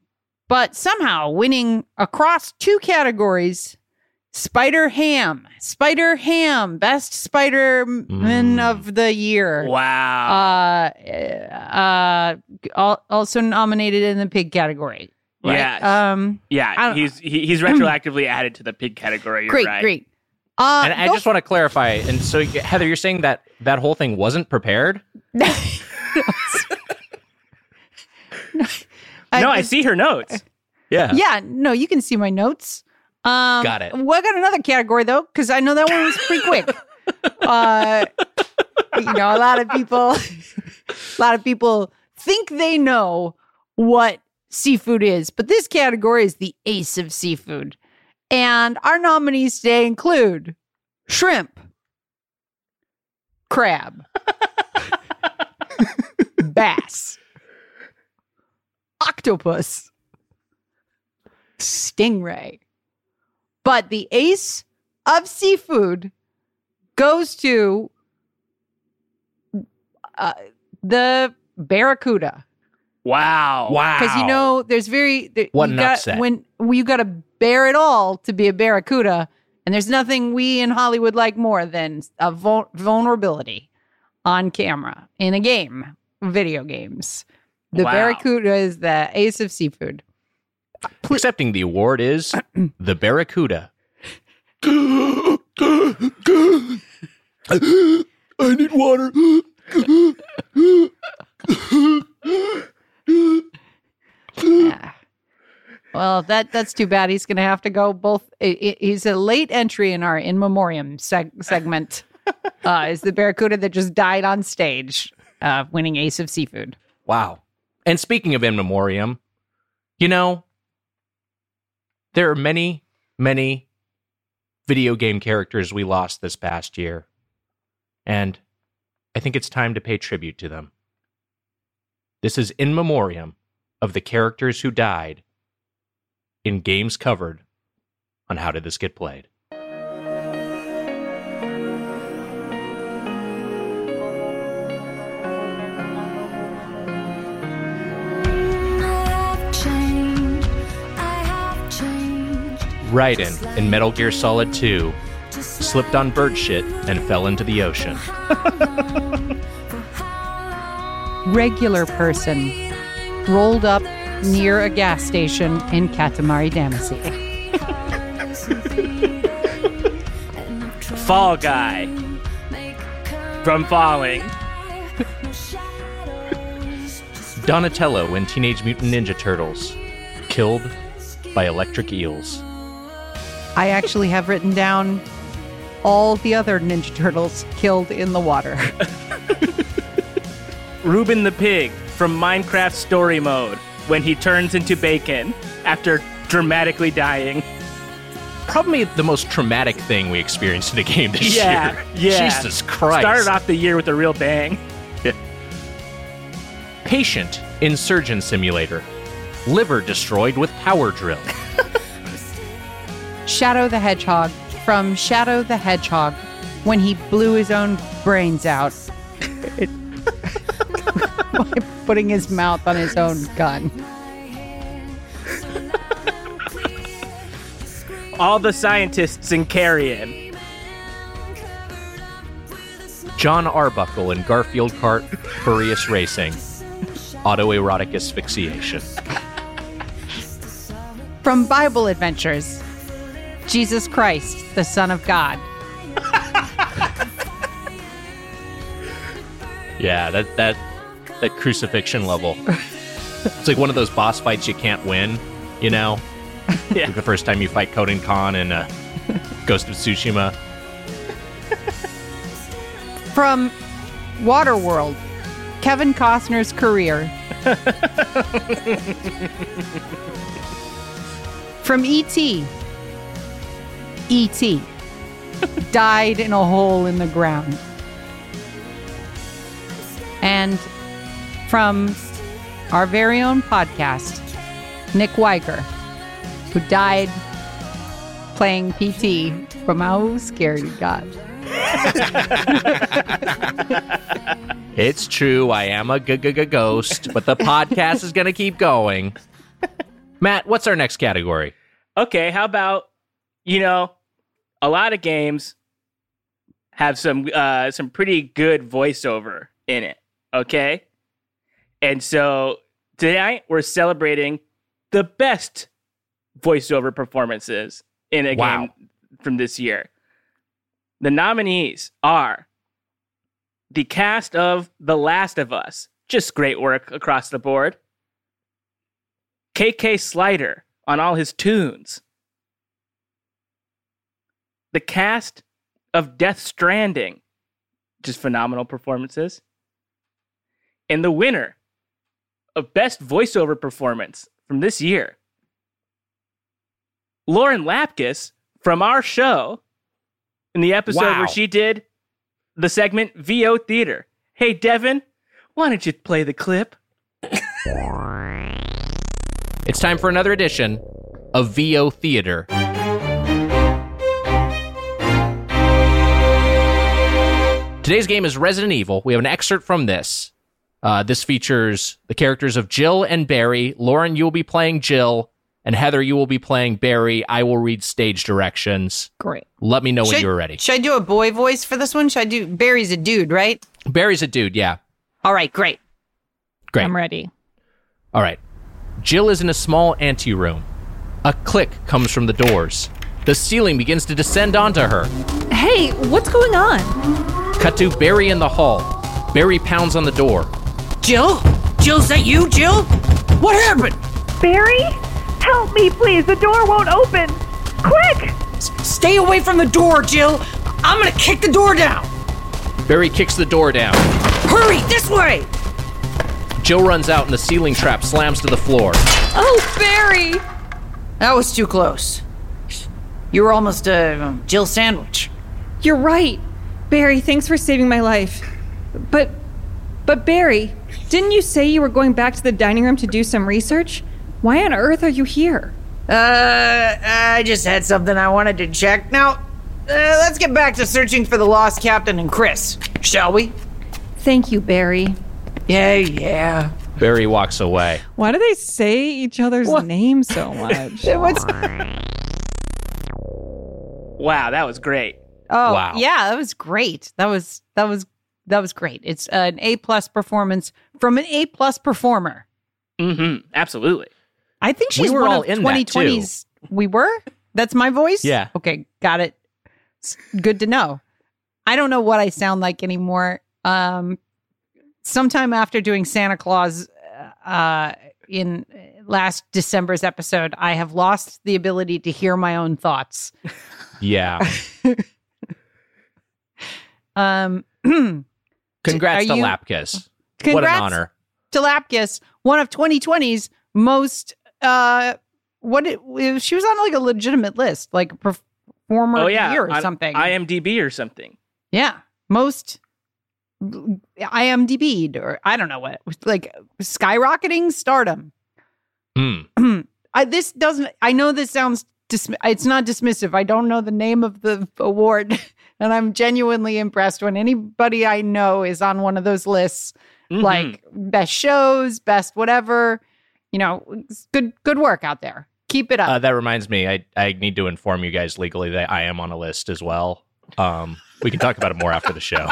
S2: but somehow winning across two categories Spider Ham. Spider Ham, best Spider-Man
S1: Mm.
S2: of the year.
S3: Wow.
S2: Uh, uh, also nominated in the pig category. Right?
S3: Yes.
S2: Um,
S3: yeah, he's he, he's retroactively *clears throat* added to the pig category. You're
S2: great,
S3: right.
S2: great. Uh,
S1: And I
S2: go
S1: just want to clarify. And so, Heather, you're saying that that whole thing wasn't prepared?
S2: I *laughs*
S3: no, I see her notes.
S1: Yeah.
S2: Yeah, no, you can see my notes. Um,
S1: Got it.
S2: We got another category though, because I know that one was pretty quick. *laughs* uh, you know, a lot of people, *laughs* a lot of people think they know what seafood is, but this category is the ace of seafood. And our nominees today include shrimp, crab, *laughs* bass, octopus, stingray. But the ace of seafood goes to uh, the barracuda
S3: Wow.
S1: Wow.
S2: because you know there's very there,
S1: What
S2: you
S1: an
S2: got,
S1: upset.
S2: when you got to bear it all to be a barracuda, and there's nothing we in Hollywood like more than a vul- vulnerability on camera in a game, video games. The
S3: Wow.
S2: barracuda is the ace of seafood.
S1: Accepting the award is *clears throat* the Barracuda.
S5: I need water.
S2: Yeah. Well, that that's too bad. He's going to have to go. Both. i- i- he's a late entry in our in memoriam seg- segment. *laughs* uh, is the barracuda that just died on stage, uh, winning Ace of Seafood.
S1: Wow. And speaking of in memoriam, you know, there are many, many video game characters we lost this past year. And I think it's time to pay tribute to them. This is in memoriam of the characters who died in games covered on How Did This Get Played? Raiden in Metal Gear Solid 2 slipped on bird shit and fell into the ocean. *laughs*
S2: Regular person rolled up near a gas station in Katamari Damacy. *laughs*
S3: Fall guy from falling. *laughs*
S1: Donatello in Teenage Mutant Ninja Turtles killed by electric eels.
S2: I actually have written down all the other Ninja Turtles killed in the water. *laughs*
S3: Ruben the pig from Minecraft Story Mode when he turns into bacon after dramatically dying.
S1: probably the most traumatic thing we experienced in a game this
S3: Yeah,
S1: year.
S3: yeah.
S1: Jesus Christ.
S3: Started off the year with a real bang.
S1: Patient in Surgeon Simulator. Liver destroyed with power drill.
S2: Shadow the Hedgehog from Shadow the Hedgehog when he blew his own brains out by *laughs* putting his mouth on his own gun.
S3: All the scientists in Carrion.
S1: John Arbuckle in Garfield Kart Furious Racing. Autoerotic asphyxiation.
S2: From Bible Adventures Jesus Christ, the Son of God.
S1: Yeah, that that that crucifixion level. it's like one of those boss fights you can't win, you know? *laughs*
S3: Yeah.
S1: Like the first time you fight Khotun Khan in uh, Ghost of Tsushima.
S2: From Waterworld, Kevin Costner's career. *laughs* From E.T. E.T. died in a hole in the ground. And from our very own podcast, Nick Weiger, who died playing PT from how scared You got. *laughs*
S1: It's true, I am a g- g- g- ghost, but the podcast is going to keep going. Matt, what's our next category?
S3: Okay, how about you know, a lot of games have some uh some pretty good voiceover in it, okay? And so tonight we're celebrating the best voiceover performances in a
S1: Wow.
S3: game from this year. The nominees are the cast of The Last of Us. Just great work across the board. KK Slider on all his tunes. The cast of Death Stranding. Just phenomenal performances. And the winner of Best Voiceover Performance from this year, Lauren Lapkus from our show in the episode
S1: Wow.
S3: where she did the segment VO Theater. Hey, Devin, why don't you play the clip?
S1: It's time for another edition of VO Theater. Today's game is Resident Evil. We have an excerpt from this. Uh, this features the characters of Jill and Barry. Lauren, you will be playing Jill, and Heather, you will be playing Barry. I will read stage directions.
S2: Great.
S1: Let me know when you're ready.
S2: Should I do a boy voice for this one? Should I do Barry's a dude, right?
S1: Barry's a dude, yeah.
S2: All right, great.
S1: Great.
S2: I'm ready.
S1: All right. Jill is in a small anteroom. A click comes from the doors. The ceiling begins to descend onto her.
S7: Hey, what's going on?
S1: Cut to Barry in the hall. Barry pounds on the door.
S6: Jill? Jill, is that you, Jill? What happened?
S7: Barry? Help me, please. The door won't open. Quick!
S6: S- stay away from the door, Jill. I'm gonna kick the door down.
S1: Barry kicks the door down.
S6: Hurry, this way.
S1: Jill runs out and the ceiling trap slams to the floor.
S7: Oh, Barry!
S6: That was too close. You were almost a um, Jill sandwich.
S7: You're right. Barry, thanks for saving my life. But, but Barry, didn't you say you were going back to the dining room to do some research? Why on earth are you here?
S6: Uh, I just had something I wanted to check. Now, uh, let's get back to searching for the lost captain and Chris, shall we?
S7: Thank you, Barry.
S6: Yeah, yeah.
S1: Barry walks away.
S7: Why do they say each other's names so much? *laughs*
S3: Wow, that was great.
S2: Oh,
S1: Wow.
S2: yeah, that was great. That was that was that was great. It's an A plus performance from an A plus performer.
S3: Mm-hmm. Absolutely.
S2: I think she's
S1: were
S2: one
S1: all
S2: of
S1: in that, too.
S2: 2020's. We were. That's my voice.
S1: Yeah.
S2: Okay, got it. S- Good to know. I don't know what I sound like anymore. Um, sometime after doing Santa Claus, uh, in last December's episode, I have lost the ability to hear my own thoughts. *laughs*
S1: Yeah. *laughs*
S2: Um, *clears throat*
S1: Congrats to
S2: you-
S1: Lapkus. What an honor.
S2: to Lapkus, one of 2020's most uh what it, it- she was on like a legitimate list, like a performer
S3: oh yeah,
S2: year or
S3: on
S2: something.
S3: IMDb or something.
S2: yeah, most IMDb'd or I don't know what, like skyrocketing stardom.
S1: Hmm. *clears throat*
S2: I, this doesn't. I know this sounds. Dismi- it's not dismissive. I don't know the name of the award, *laughs* and I'm genuinely impressed when anybody I know is on one of those lists,
S3: Mhm.
S2: like best shows, best whatever. You know, good good work out there. Keep it up.
S1: Uh, that reminds me, I, I need to inform you guys legally that I am on a list as well. Um, we can talk about it more after the show. *laughs*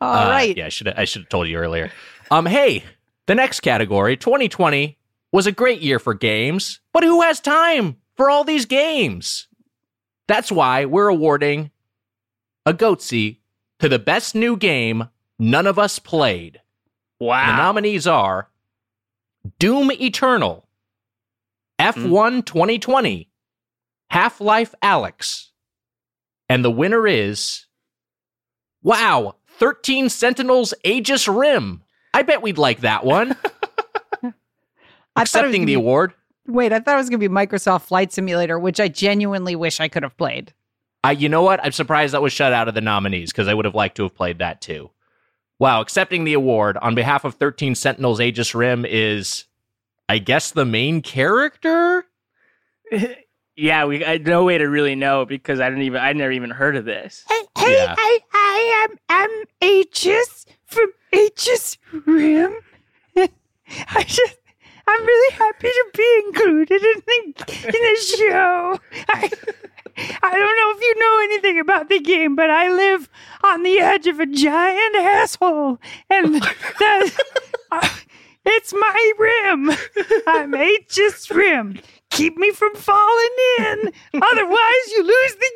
S2: All
S1: Uh,
S2: right.
S1: Yeah, I should I should have told you earlier. Um, hey, the next category, 2020, was a great year for games, but who has time for all these games? That's why we're awarding a goatsy to the best new game none of us played.
S3: Wow.
S1: The nominees are Doom Eternal, F1 mm. 2020, Half Life Alyx, and the winner is Wow, 13 Sentinels Aegis Rim. I bet we'd like that one. *laughs*
S2: I thought it was
S1: Accepting the
S2: be-
S1: award.
S2: Wait, I thought it was going to be Microsoft Flight Simulator, which I genuinely wish I could have played.
S1: I, you know what? I'm surprised that was shut out of the nominees because I would have liked to have played that too. Wow, accepting the award on behalf of 13 Sentinels Aegis Rim is, I guess, the main character? *laughs*
S3: yeah, we I no way to really know because I didn't even I never even heard of this.
S6: Hey, hey,
S1: Yeah.
S6: I, I am I'm Aegis from Aegis Rim. *laughs* I just I'm really happy to be included in the in the show. I I don't know if you know anything about the game, but I live on the edge of a giant asshole, and *laughs* that uh, it's my rim. I'm Aegis Rim. Keep me from falling in, otherwise you lose the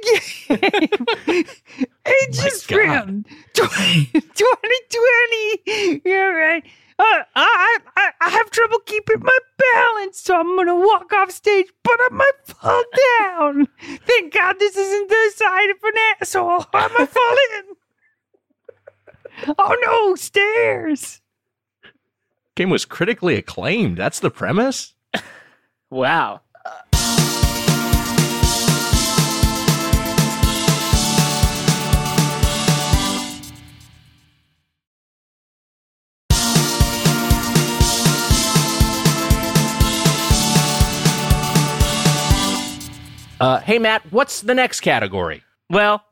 S6: game. *laughs* Aegis
S1: God.
S6: Rim 2020. *laughs* You're right. Uh, I, I I have trouble keeping my balance, so I'm gonna walk off stage, but I might fall down. Thank God this isn't the side of an asshole. I might fall in. Oh no, stairs.
S1: Game was critically acclaimed. That's the premise? *laughs*
S3: Wow.
S1: Uh, hey, Matt, what's the next category?
S3: Well,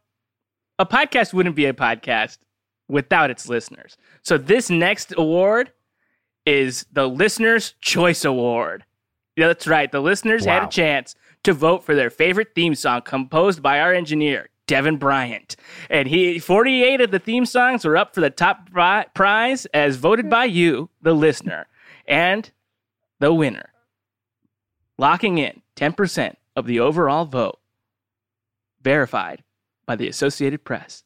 S3: a podcast wouldn't be a podcast without its listeners. So this next award is the Listener's Choice Award. Yeah, that's right. The listeners had a chance to vote for their favorite theme song composed by our engineer, Devin Bryant. And he 48 of the theme songs were up for the top pri- prize as voted by you, the listener. And the winner, locking in 10% of the overall vote, verified by the Associated Press.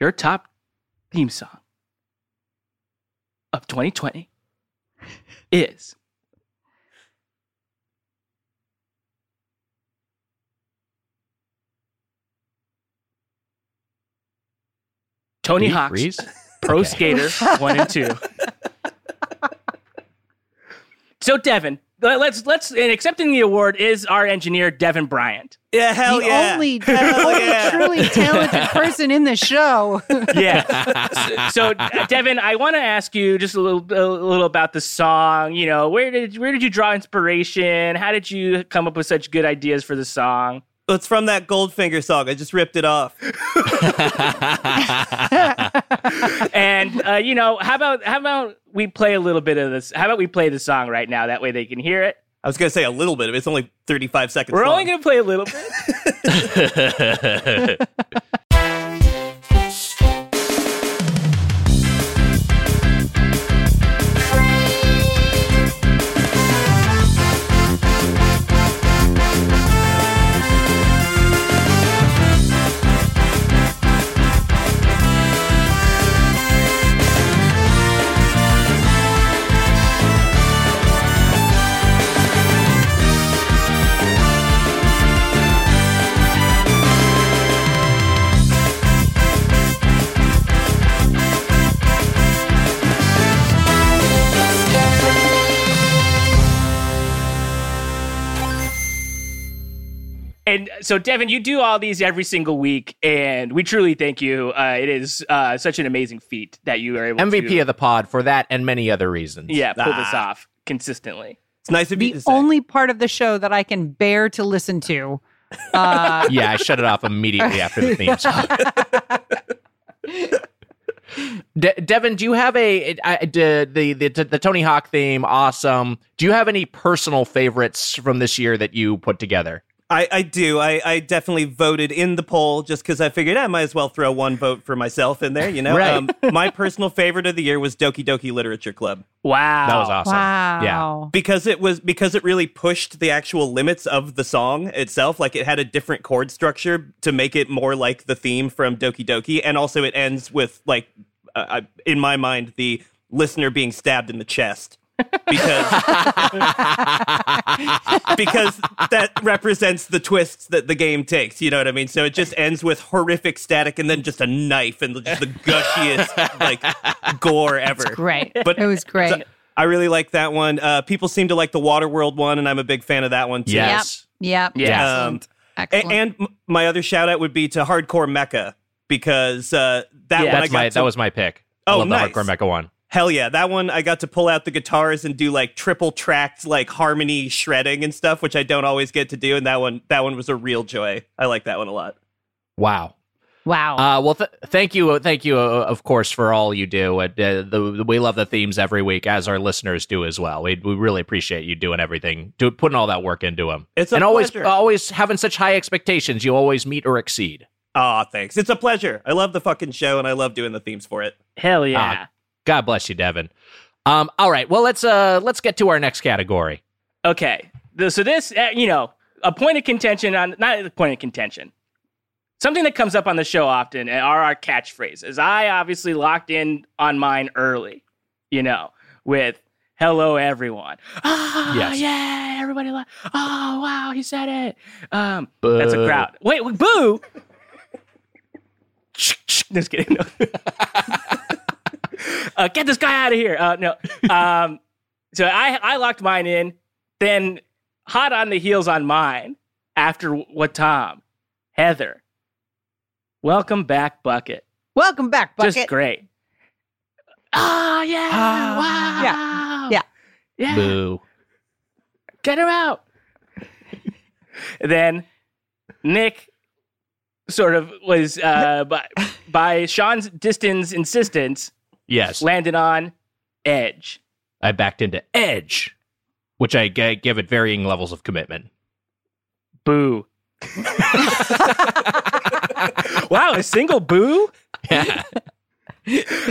S3: Your top theme song of 2020 *laughs* is Tony
S1: Did
S3: Hawk's
S1: freeze? *laughs*
S3: Pro
S1: Okay.
S3: Skater *laughs* 1 and 2. So Devin, let- let's let's and accepting the award is our engineer Devin Bryant.
S8: Yeah, hell
S2: the
S8: yeah.
S2: only, *laughs*
S8: Hell
S2: only
S8: yeah.
S2: truly talented *laughs* person in the show. *laughs*
S3: Yeah. so, so, uh, Devin, I want to ask you just a little a little about the song. You know, where did where did you draw inspiration? How did you come up with such good ideas for the song?
S8: It's from that Goldfinger song. I just ripped it off. *laughs*
S3: And uh, you know, how about how about we play a little bit of this? How about we play the song right now? That way they can hear it.
S8: I was gonna say a little bit of it. It's only 35 seconds
S3: We're
S8: long.
S3: only going to play a little bit. *laughs* *laughs* and so Devin, you do all these every single week, and we truly thank you. Uh, it is uh, such an amazing feat that you are able
S1: MVP
S3: to
S1: of the pod for that and many other reasons.
S3: yeah pull this
S8: Ah.
S3: off consistently.
S8: It's nice of you
S2: the
S8: to say.
S2: only part of the show that I can bear to listen to. Uh, *laughs*
S1: yeah, I shut it off immediately after the theme song. *laughs* De- Devin, do you have a I- I- the, the the the Tony Hawk theme? Awesome. Do you have any personal favorites from this year that you put together?
S8: I, I do. I, I definitely voted in the poll just because I figured I might as well throw one vote for myself in there. You know,
S1: Right.
S8: um, my personal favorite of the year was Doki Doki Literature Club
S3: Wow,
S1: That was awesome.
S2: wow.
S1: Yeah.
S8: because it was because it really pushed the actual limits of the song itself. Like it had a different chord structure to make it more like the theme from Doki Doki, and also it ends with like, uh, uh, in my mind, the listener being stabbed in the chest. Because *laughs* because that represents the twists that the game takes. You know what I mean? So it just ends with horrific static and then just a knife and just the gushiest like gore ever.
S2: Great.
S8: But-
S2: it was great.
S8: So I really like that one. Uh, people seem to like the Waterworld one, and I'm a big fan of that one too.
S1: Yes.
S2: yep.
S3: Yeah.
S8: Um,
S2: Excellent.
S8: and m- my other shout out would be to Hardcore Mecha because uh, that
S3: Yeah.
S8: one I
S1: That's
S8: got
S1: my
S8: to,
S1: that was my pick. I
S8: Oh,
S1: love
S8: nice.
S1: the hardcore mecha one.
S8: Hell yeah. That one I got to pull out the guitars and do like triple tracked like harmony shredding and stuff, which I don't always get to do. And that one that one was a real joy. I like that one a lot.
S1: Wow.
S2: wow.
S1: Uh, well, th- thank you, thank you, uh, of course, for all you do. Uh, the, the, we love the themes every week, as our listeners do as well. We, we really appreciate you doing everything, do, putting all that work into them,
S8: It's a
S1: and always
S8: pleasure.
S1: always having such high expectations. You always meet or exceed.
S8: Aw, thanks. It's a pleasure. I love the fucking show and I love doing the themes for it.
S3: Hell yeah.
S1: God bless you, Devin. Um, all right, well let's uh let's get to our next category.
S3: Okay. So this, uh, you know, a point of contention on not a point of contention. Something that comes up on the show often are our catchphrases. I obviously locked in on mine early, you know, with "Hello, everyone." Ah,
S1: Yes.
S3: yeah, everybody. Li- oh, wow, he said it. Um, that's a crowd. Wait, wait boo. *laughs* Just kidding. No. *laughs* *laughs* uh, get this guy out of here. Uh, no. Um, so I I locked mine in. Then hot on the heels on mine after what Tom, Heather. Welcome back, Bucket.
S2: Welcome back, Bucket.
S3: Just great. Oh yeah!
S2: Ah,
S3: wow!
S2: yeah,
S3: yeah.
S1: Boo.
S3: Get her out. then Nick sort of was uh, by by Sean's distance insistence
S1: Yes,
S3: landed on Edge.
S1: I backed into Edge, which I g- give it varying levels of commitment.
S3: Boo. *laughs* wow, a single boo?
S1: Yeah.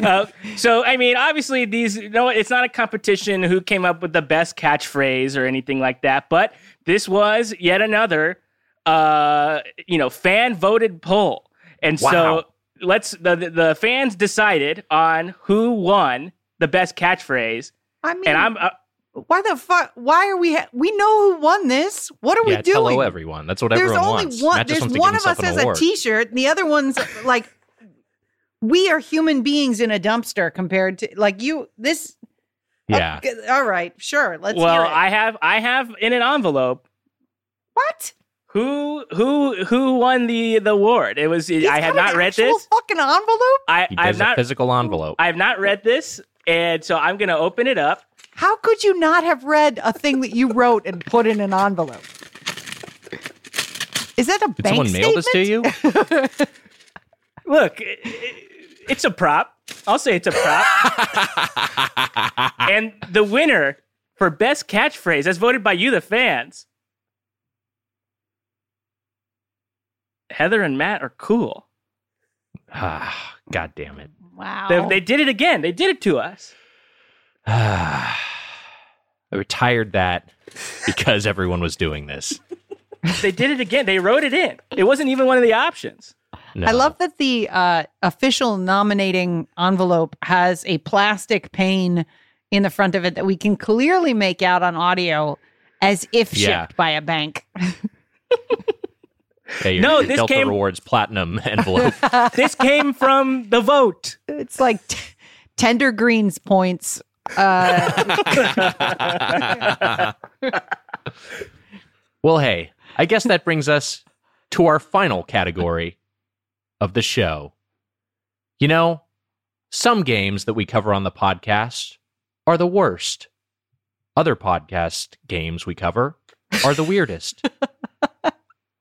S3: uh, so I mean, obviously, these you know, it's not a competition who came up with the best catchphrase or anything like that. But this was yet another, uh, you know, fan voted poll, and
S1: Wow.
S3: so let's the, the the fans decided on who won the best catchphrase,
S2: I mean,
S3: and I'm. Uh,
S2: why the fuck? Why are we? Ha- we know who won this. What are
S1: yeah,
S2: we
S1: it's
S2: doing?
S1: hello everyone. That's what
S2: There's
S1: everyone
S2: only
S1: wants.
S2: one.
S1: Matt just
S2: There's one of us has a
S1: award.
S2: T-shirt, and the other one's like, we are human beings in a dumpster compared to like you. This.
S1: Yeah.
S2: Okay, all right. Sure. Let's
S3: well,
S2: hear it.
S3: I have I have in an envelope
S2: what?
S3: Who who who won the the award. It was
S2: He's
S3: I have not
S2: an
S3: read this.
S2: Fucking envelope.
S3: I
S1: He
S3: I've
S1: does a
S3: not
S1: physical envelope.
S3: I have not read this, and so I'm gonna open it up.
S2: How could you not have read a thing that you wrote and put in an envelope? Is that a
S1: Did
S2: bank
S1: someone mail this to
S2: statement?
S1: you? *laughs*
S3: Look, i- i- it's a prop. I'll say it's a prop. *laughs* and the winner for best catchphrase, as voted by you, the fans, Heather and Matt are cool.
S1: Ah, God damn it.
S2: Wow.
S3: They, they did it again. They did it to us. *sighs*
S1: I retired that because everyone was doing this.
S3: They did it again. They wrote it in. It wasn't even one of the options.
S1: No.
S2: I love that the uh, official nominating envelope has a plastic pane in the front of it that we can clearly make out on audio as if shipped
S1: Yeah.
S2: by a bank. *laughs*
S1: Yeah, your,
S3: No,
S1: your
S3: this
S1: Delta
S3: came-
S1: Rewards Platinum *laughs* envelope. *laughs*
S3: This came from the vote.
S2: It's like t- tender greens points. Uh, *laughs*
S1: well, hey, I guess that brings us to our final category of the show. You know, some games that we cover on the podcast are the worst. Other podcast games we cover are the weirdest.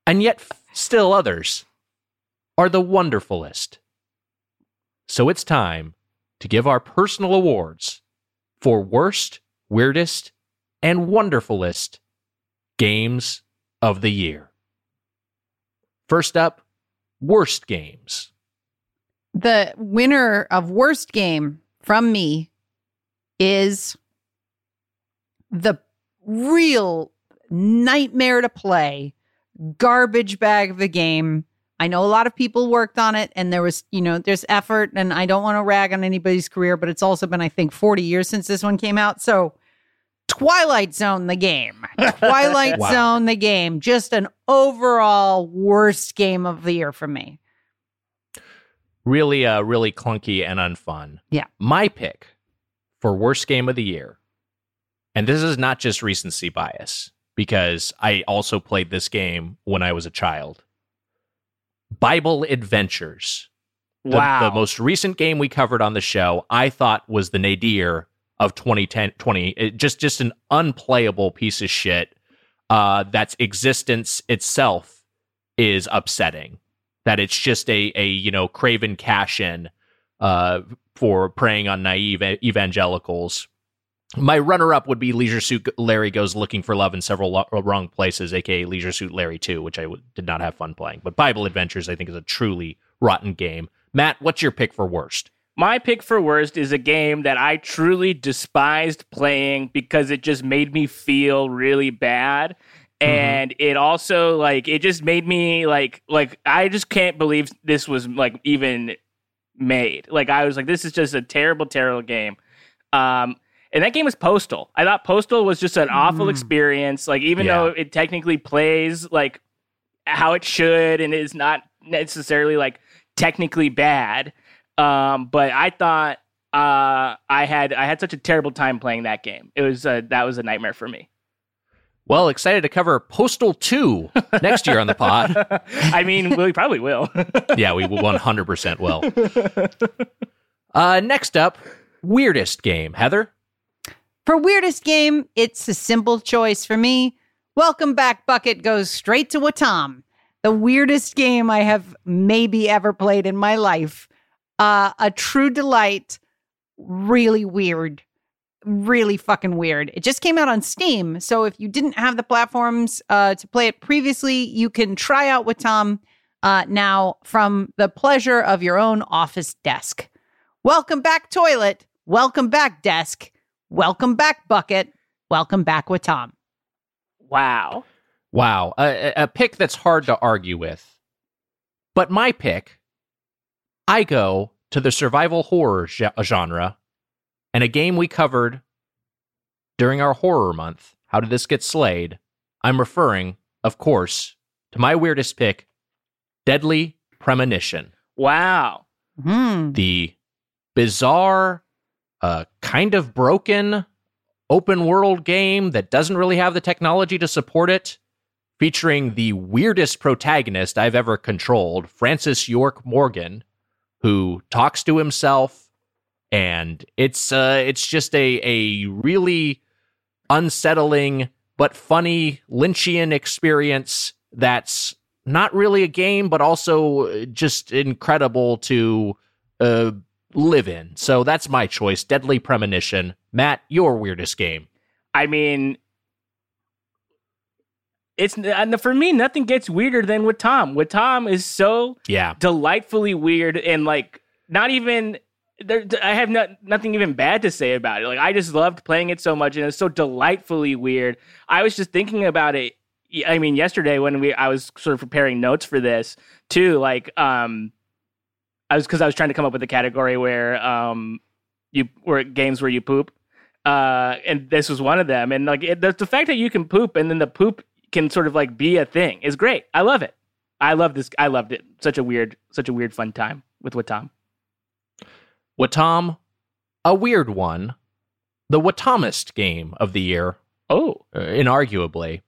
S1: and yet, f- still others are the wonderfulest. So it's time to give our personal awards for worst, weirdest, and wonderfulest games of the year. First up, worst games.
S2: The winner of worst game from me is the real nightmare to play garbage bag of a game. I know a lot of people worked on it and there was, you know, there's effort and I don't want to rag on anybody's career, but it's also been, I think, 40 years since this one came out. So Twilight Zone, the game. *laughs* Twilight
S1: Wow.
S2: Zone, the game. Just an overall worst game of the year for me.
S1: Really, uh, really clunky and unfun.
S2: Yeah.
S1: My pick for worst game of the year, and this is not just recency bias, because I also played this game when I was a child. Bible Adventures. The,
S3: wow.
S1: the most recent game we covered on the show, I thought was the nadir of 2010 20 it, just just an unplayable piece of shit uh that's existence itself is upsetting that it's just a a you know craven cash in uh for preying on naive evangelicals my runner up would be Leisure Suit Larry Goes Looking for Love in Several Lo- Wrong Places, aka Leisure Suit Larry 2, which I w- did not have fun playing. But Bible Adventures, I think, is a truly rotten game. Matt, what's your pick for worst?
S3: My pick for worst is a game that I truly despised playing because it just made me feel really bad. And it also like it just made me like like I just can't believe this was like even made. Like I was like this is just a terrible terrible game. Um and that game was Postal. I thought Postal was just an awful
S2: Mm.
S3: experience. Like even
S1: Yeah.
S3: though it technically plays like how it should and is not necessarily like technically bad. Um, but I thought uh, I had I had such a terrible time playing that game. It was uh, that was a nightmare for me.
S1: Well, excited to cover Postal 2 next year on the pod. *laughs*
S3: I mean, we probably will. *laughs*
S1: Yeah, we 100% will. Uh, next up, weirdest game. Heather?
S2: For weirdest game, it's a simple choice for me. Welcome back, Bucket goes straight to Wattam. The weirdest game I have maybe ever played in my life. Uh, a true delight. Really weird. Really fucking weird. It just came out on Steam. So if you didn't have the platforms uh, to play it previously, you can try out Wattam uh, now from the pleasure of your own office desk. Welcome back, toilet. Welcome back, desk. Welcome back, Bucket. Welcome back Wattam.
S3: wow.
S1: Wow, a, a- a pick that's hard to argue with. But my pick, I go to the survival horror genre and a game we covered during our horror month. How did this get slayed? I'm referring, of course, to my weirdest pick, Deadly Premonition.
S3: Wow.
S2: Hmm.
S1: the bizarre, uh, kind of broken open world game that doesn't really have the technology to support it, featuring the weirdest protagonist I've ever controlled, Francis York Morgan, who talks to himself, and it's uh, it's just a a really unsettling but funny Lynchian experience that's not really a game, but also just incredible to uh, live in. So that's my choice. Deadly Premonition. Matt, your weirdest game.
S3: I mean, it's and for me nothing gets weirder than Wattam. With Tom is so
S1: Yeah.
S3: delightfully weird and like not even there I have not, nothing even bad to say about it. Like I just loved playing it so much and it's so delightfully weird. I was just thinking about it I mean yesterday when we I was sort of preparing notes for this too like um I was cuz I was trying to come up with a category where um you were games where you poop uh and this was one of them and like it, the, the fact that you can poop and then the poop can sort of like be a thing is great. I love it. I love this. I loved it. Such a weird, such a weird fun time with Wattam.
S1: Wattam, a weird one. The Wattamist game of the year,
S3: Oh,
S1: uh, inarguably.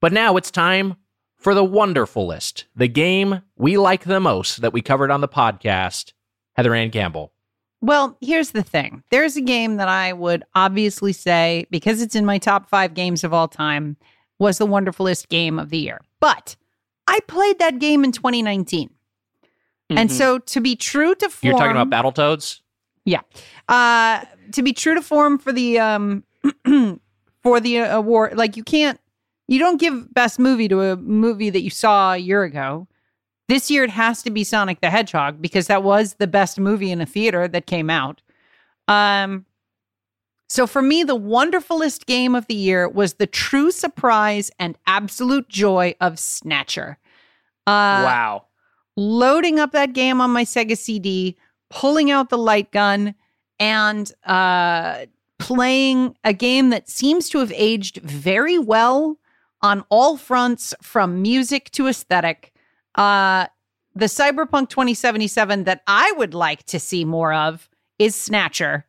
S1: But now it's time for the wonderful list, the game we like the most that we covered on the podcast, Heather Ann Campbell.
S2: Well, here's the thing. There's a game that I would obviously say, because it's in my top five games of all time, was the wonderfulest game of the year. But I played that game in 2019. And
S3: Mhm.
S2: so to be true to form,
S1: You're talking about Battletoads?
S2: Yeah. Uh to be true to form for the um *clears throat* for the uh, award like you can't you don't give best movie to a movie that you saw a year ago. This year it has to be Sonic the Hedgehog because that was the best movie in a theater that came out. Um so for me the wonderfulest game of the year was the true surprise and absolute joy of Snatcher. Uh
S3: wow.
S2: loading up that game on my Sega CD, pulling out the light gun, and uh, playing a game that seems to have aged very well on all fronts, from music to aesthetic. Uh, the Cyberpunk 2077 that I would like to see more of is Snatcher,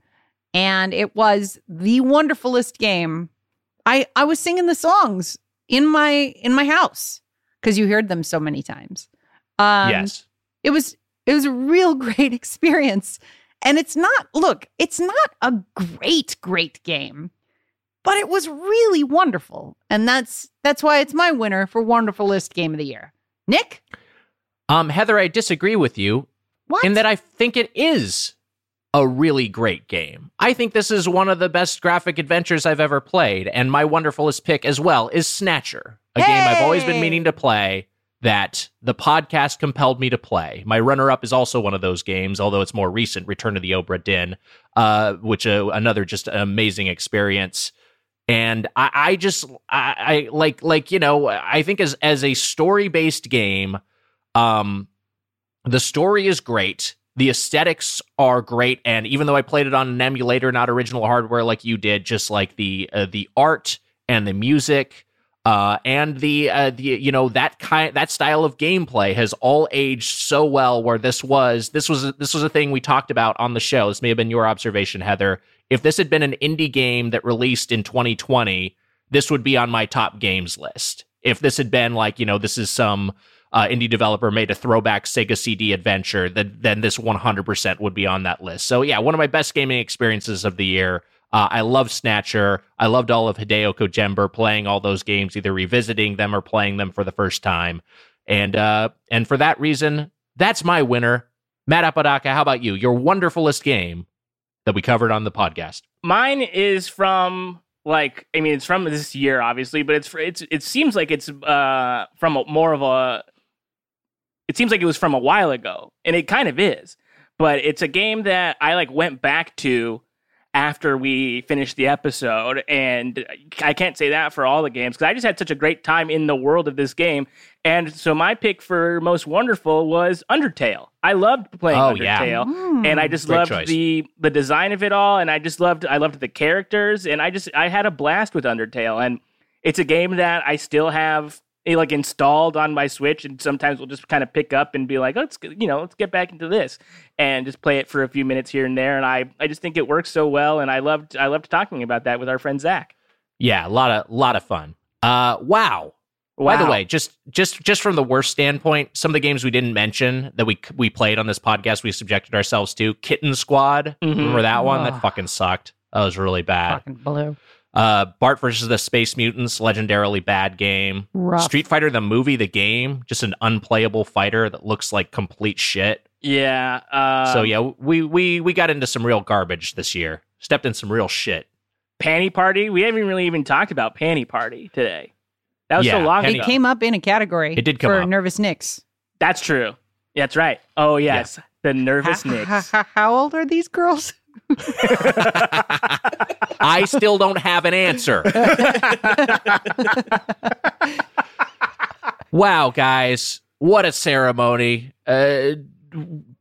S2: and it was the wonderfulest game. I I was singing the songs in my in my house because you heard them so many times. Um,
S1: yes.
S2: it was it was a real *laughs* great experience and it's not look it's not a great great game but it was really wonderful and that's that's why it's my winner for wonderfulest game of the year nick
S1: Um, Heather, I disagree with you
S2: what
S1: in that I think it is a really great game. I think this is one of the best graphic adventures I've ever played, and my wonderfulest pick as well is Snatcher, a game I've always been meaning to play that the podcast compelled me to play. My runner up is also one of those games, although it's more recent, Return to the Obra Dinn, uh, which uh, another just amazing experience. And I, I just I, I like like you know I think as as a story based game, um, the story is great. The aesthetics are great, and even though I played it on an emulator, not original hardware like you did, just like the uh, the art and the music, uh, and the uh, the you know that kind that style of gameplay has all aged so well. Where this was this was this was a thing we talked about on the show. This may have been your observation, Heather. If this had been an indie game that released in 2020, this would be on my top games list. If this had been like you know this is some uh, indie developer made a throwback Sega CD adventure, then then this 100% would be on that list. So yeah, one of my best gaming experiences of the year. Uh, I love Snatcher. I loved all of Hideo Kojember playing all those games, either revisiting them or playing them for the first time. And uh, and for that reason, that's my winner. Matt Apodaca, how about you? Your wonderfulest game that we covered on the podcast.
S3: Mine is from like I mean it's from this year obviously, but it's it's it seems like it's uh from a, more of a it seems like it was from a while ago, and it kind of is. But it's a game that I like went back to after we finished the episode, and I can't say that for all the games because I just had such a great time in the world of this game. And so my pick for most wonderful was Undertale. I loved playing
S1: Oh, yeah.
S3: Undertale, and I just
S1: Great
S3: loved
S1: choice.
S3: the the design of it all, and I just loved I loved the characters, and I just I had a blast with Undertale, and it's a game that I still have eh, like installed on my Switch, and sometimes we'll just kind of pick up and be like, let's you know let's get back into this, and just play it for a few minutes here and there, and I I just think it works so well, and I loved I loved talking about that with our friend Zach.
S1: Yeah, a lot of lot of fun. Uh, wow. By the way, just just just from the worst standpoint, some of the games we didn't mention that we we played on this podcast, we subjected ourselves to. Kitten Squad,
S3: Mhm.
S1: remember that one? That fucking sucked. That was really bad.
S2: fucking blue
S1: Uh, Bart versus the Space Mutants, legendarily bad game.
S2: rough
S1: Street Fighter the movie, the game, just an unplayable fighter that looks like complete shit.
S3: Yeah. Uh,
S1: so yeah, we we we got into some real garbage this year. Stepped in some real shit.
S3: Panty Party. We haven't really even talked about Panty Party today. That was
S1: Yeah,
S3: so long
S2: it
S3: ago.
S2: came up in a category
S1: It did come
S2: for
S1: up.
S2: nervous nicks
S3: That's true. That's right. Oh yes, the nervous
S2: Ha-
S3: Nicks.
S2: ha- ha- how old are these girls *laughs*
S1: I still don't have an answer. *laughs* wow, guys, what a ceremony! Uh,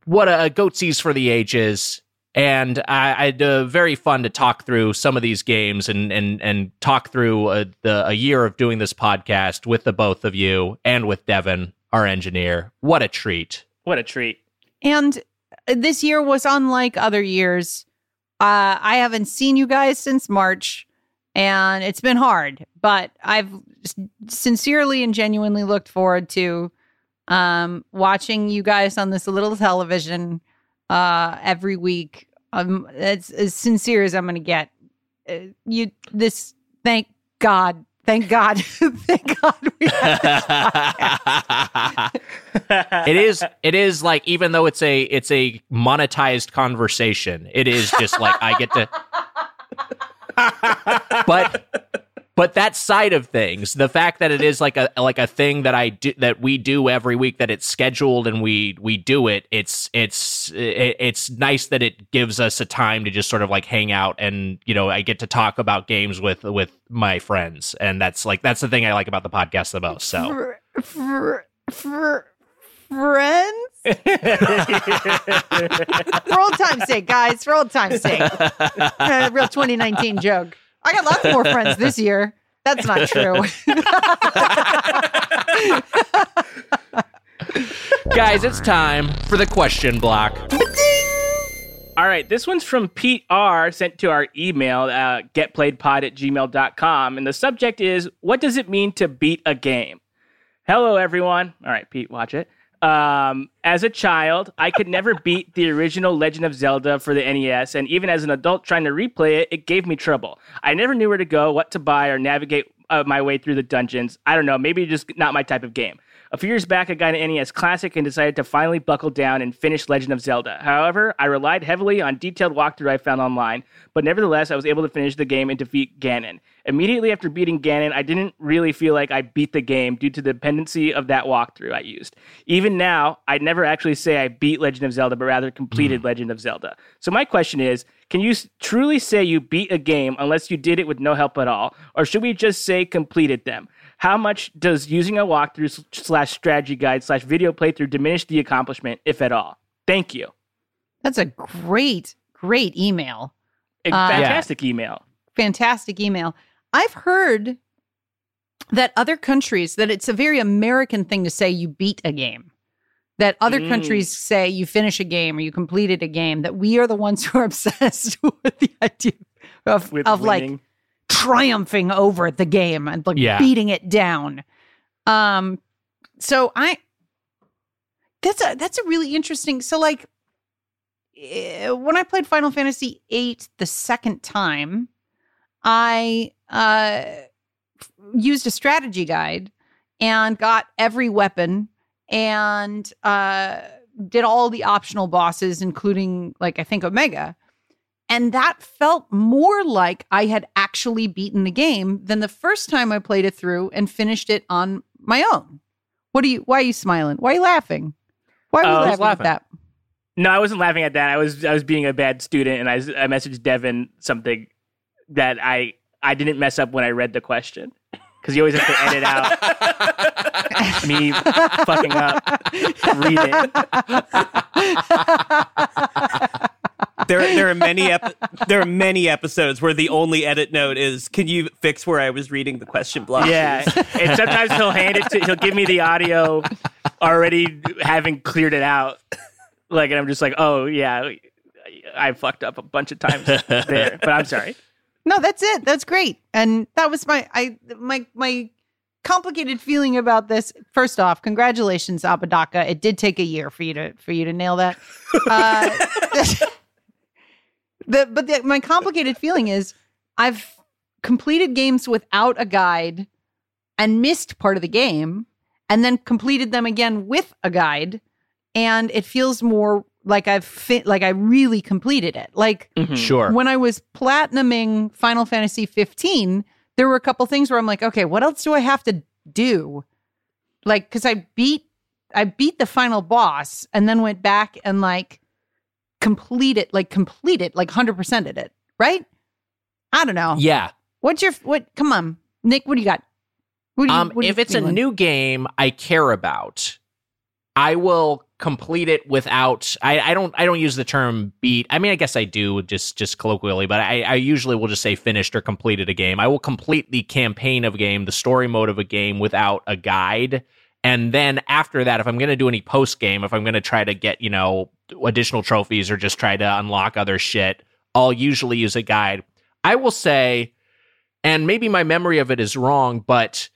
S1: what a goatsies for the ages. And I, I uh, very fun to talk through some of these games and and and talk through uh, the a year of doing this podcast with the both of you and with Devin, our engineer. What a treat!
S3: What a treat.
S2: And this year was unlike other years. Uh, I haven't seen you guys since March, and it's been hard, but I've sincerely and genuinely looked forward to um, watching you guys on this little television uh, every week. Um, it's as sincere as I'm going to get. Uh, you this, thank God, thank God, *laughs* thank God we have this podcast.
S1: it is it is like even though it's a it's a monetized conversation it is just like i get to *laughs* but but that side of things the fact that it is like a like a thing that i do that we do every week that it's scheduled and we we do it it's it's it's nice that it gives us a time to just sort of like hang out and you know i get to talk about games with with my friends and that's like that's the thing i like about the podcast the most so
S2: Fr- fr- fr- friends. *laughs* for old time's sake, guys. For old time's sake. *laughs* Uh, real 2019 joke. I got lots more friends this year. That's not true. *laughs*
S1: guys it's time for the question block
S3: All right, this one's from Pete R. sent to our email, uh, getplayedpod at gmail.com. And the subject is What does it mean to beat a game? Hello, everyone. All right, Pete, watch it. Um, as a child, I could never beat the original Legend of Zelda for the NES, and even as an adult trying to replay it, it gave me trouble. I never knew where to go, what to buy, or navigate uh, my way through the dungeons. I don't know, maybe just not my type of game. A few years back, I got an NES Classic and decided to finally buckle down and finish Legend of Zelda. However, I relied heavily on detailed walkthrough I found online, but nevertheless, I was able to finish the game and defeat Ganon. Immediately after beating Ganon, I didn't really feel like I beat the game due to the dependency of that walkthrough I used. Even now, I'd never actually say I beat Legend of Zelda, but rather completed hmm. Legend of Zelda. So my question is, can you truly say you beat a game unless you did it with no help at all? Or should we just say completed them? How much does using a walkthrough slash strategy guide slash video playthrough diminish the accomplishment, if at all? Thank you.
S2: That's a great, great email.
S3: A
S2: Uh,
S3: fantastic email.
S2: Fantastic email. I've heard that other countries, that it's a very American thing to say you beat a game. That other
S3: Mm.
S2: countries say you finish a game or you completed a game, that we are the ones *laughs* who are obsessed *laughs* with the idea of,
S3: With
S2: of like
S3: winning.
S2: Triumphing over the game and like
S1: Yeah.
S2: beating it down. Um, so I that's a that's a really interesting. So like eh, when I played Final Fantasy VIII the second time, I uh used a strategy guide and got every weapon and uh did all the optional bosses including like I think Omega. And that felt more like I had actually beaten the game than the first time I played it through and finished it on my own. What are you why are you smiling? Why are you laughing? Why are
S3: Oh,
S2: you uh,
S3: I
S2: laughing,
S3: was
S2: at that?
S3: No, I wasn't laughing at that. I was I was being a bad student, and I, s- I messaged Devin something that I I didn't mess up when I read the question because you always have to edit out *laughs* me fucking up. Read it. *laughs*
S8: There, there are many, ep- there are many episodes where the only edit note is, "Can you fix where I was reading the question block?"
S3: Yeah, and sometimes he'll hand it to he'll give me the audio already having cleared it out. Like, and I'm just like, oh yeah, I fucked up a bunch of times there, but I'm sorry.
S2: No, that's it. That's great. And that was my I my my complicated feeling about this. First off, congratulations, Apodaca. It did take a year for you to for you to nail that. Uh, *laughs* the but the, my complicated feeling is I've completed games without a guide and missed part of the game and then completed them again with a guide and it feels more like I've fit like I really completed it. Like mm-hmm.
S1: Sure.
S2: when I was platinuming Final Fantasy 15, there were a couple things where I'm like, okay, what else do I have to do? Like, because I beat I beat the final boss and then went back and like complete it, like complete it, like hundred percented it, right? I don't know.
S1: Yeah.
S2: What's your what? Come on, Nick. What do you got? Do you,
S1: Um,
S2: what are you
S1: if it's a new game I care about, I will complete it without. I, I don't. I don't use the term beat. I mean, I guess I do just just colloquially, but I, I usually will just say finished or completed a game. I will complete the campaign of a game, the story mode of a game, without a guide. And then after that, if I'm going to do any post game, if I'm going to try to get you know additional trophies or just try to unlock other shit, I'll usually use a guide. I will say and maybe my memory of it is wrong, but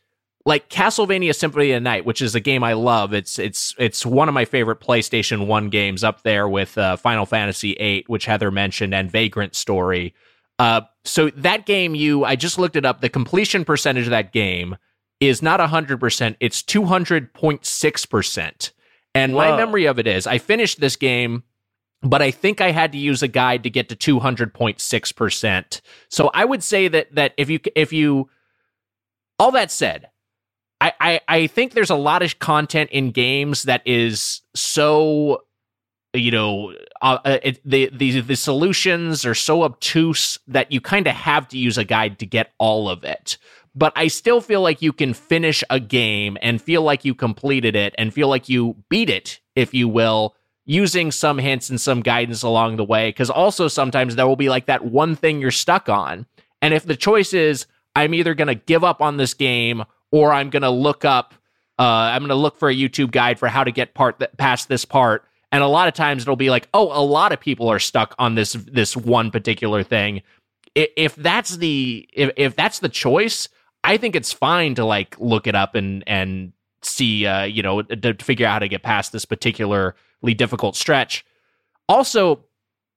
S1: like Castlevania Symphony of the Night, which is a game I love. It's it's it's one of my favorite PlayStation 1 games up there with uh, Final Fantasy 8, which Heather mentioned and Vagrant Story. Uh, so that game you I just looked it up, the completion percentage of that game is not 100%, it's 200.6%. And my memory of it is I finished this game but I think I had to use a guide to get to 200.6%. So I would say that that if you if you all that said, I, I, I think there's a lot of content in games that is so you know uh, uh, it, the, the the solutions are so obtuse that you kind of have to use a guide to get all of it but i still feel like you can finish a game and feel like you completed it and feel like you beat it if you will using some hints and some guidance along the way. Because also sometimes there will be like that one thing you're stuck on. And if the choice is i'm either going to give up on this game or i'm going to look up uh, i'm going to look for a youtube guide for how to get part past this part. And a lot of times it'll be like oh a lot of people are stuck on this this one particular thing. If that's the if, if that's the choice i think it's fine to like look it up and and see uh you know to, figure out how to get past this particularly difficult stretch. Also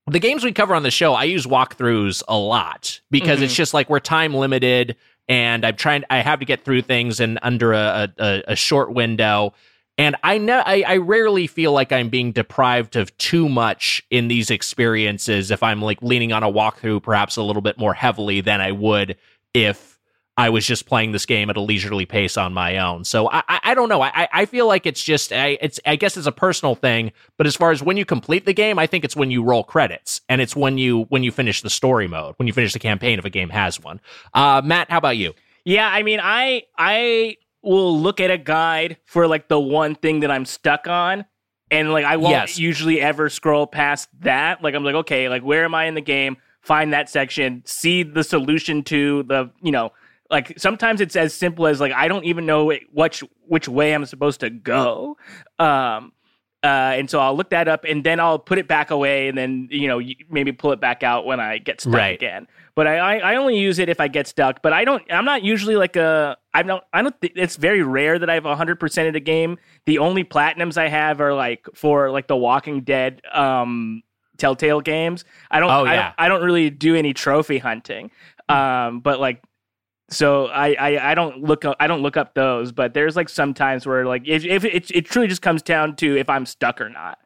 S1: the games we cover on the show i use walkthroughs a lot because it's just like we're time limited and i'm trying i have to get through things in under a, a, a short window. And I know I, I rarely feel like I'm being deprived of too much in these experiences if I'm like leaning on a walkthrough perhaps a little bit more heavily than I would if I was just playing this game at a leisurely pace on my own. So I I, I don't know. I I feel like it's just I it's I guess it's a personal thing, but as far as when you complete the game, I think it's when you roll credits and it's when you when you finish the story mode, when you finish the campaign if a game has one. Uh Matt, how about you?
S3: Yeah, I mean, I I will look at a guide for like the one thing that I'm stuck on, and like I won't
S1: Yes.
S3: usually ever scroll past that. Like I'm like, okay, like where am I in the game? Find that section, see the solution to the you know. Like sometimes it's as simple as like I don't even know which which way I'm supposed to go, um, uh, and so I'll look that up and then I'll put it back away and then you know maybe pull it back out when I get stuck
S1: Right.
S3: again. But I, I I only use it if I get stuck. But I don't. I'm not usually like a. I don't. I don't. Th- it's very rare that I have 100 percent of the game. The only platinums I have are like for like the Walking Dead um Telltale games. I don't.
S1: Oh,
S3: I,
S1: yeah.
S3: don't I don't really do any trophy hunting. Um, but like. So I, I I don't look up I don't look up those, but there's like some times where like if, if it it truly just comes down to if I'm stuck or not.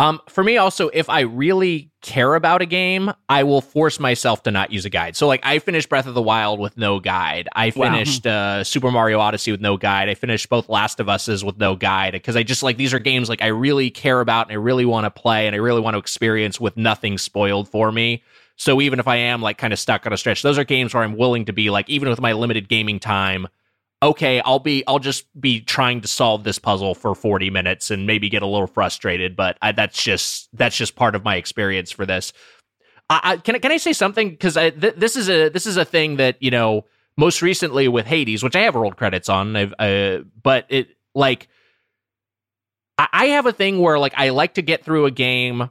S1: Um, for me, also, if I really care about a game, I will force myself to not use a guide. So, like, I finished Breath of the Wild with no guide. I
S3: Wow.
S1: finished uh, Super Mario Odyssey with no guide. I finished both Last of Us's with no guide because I just like these are games like I really care about and I really want to play and I really want to experience with nothing spoiled for me. So even if I am like kind of stuck on a stretch, those are games where I'm willing to be like, even with my limited gaming time, okay, I'll be I'll just be trying to solve this puzzle for 40 minutes and maybe get a little frustrated, but I, that's just that's just part of my experience for this. I, I can I- can I say something because th- this is a this is a thing that you know most recently with Hades, which I have rolled credits on, uh, but it like I have a thing where like I like to get through a game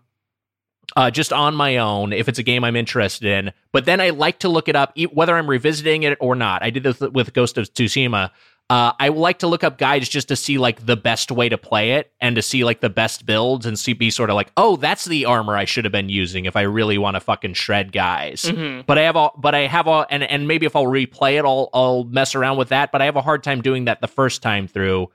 S1: uh, just on my own if it's a game I'm interested in. But then I like to look it up, whether I'm revisiting it or not. I did this with Ghost of Tsushima. Uh, I like to look up guides just to see like the best way to play it and to see like the best builds and see be sort of like, oh, that's the armor I should have been using if I really want to fucking shred guys.
S3: Mhm.
S1: But I have all, but I have all, and and maybe if I'll replay it, I'll I'll mess around with that. But I have a hard time doing that the first time through.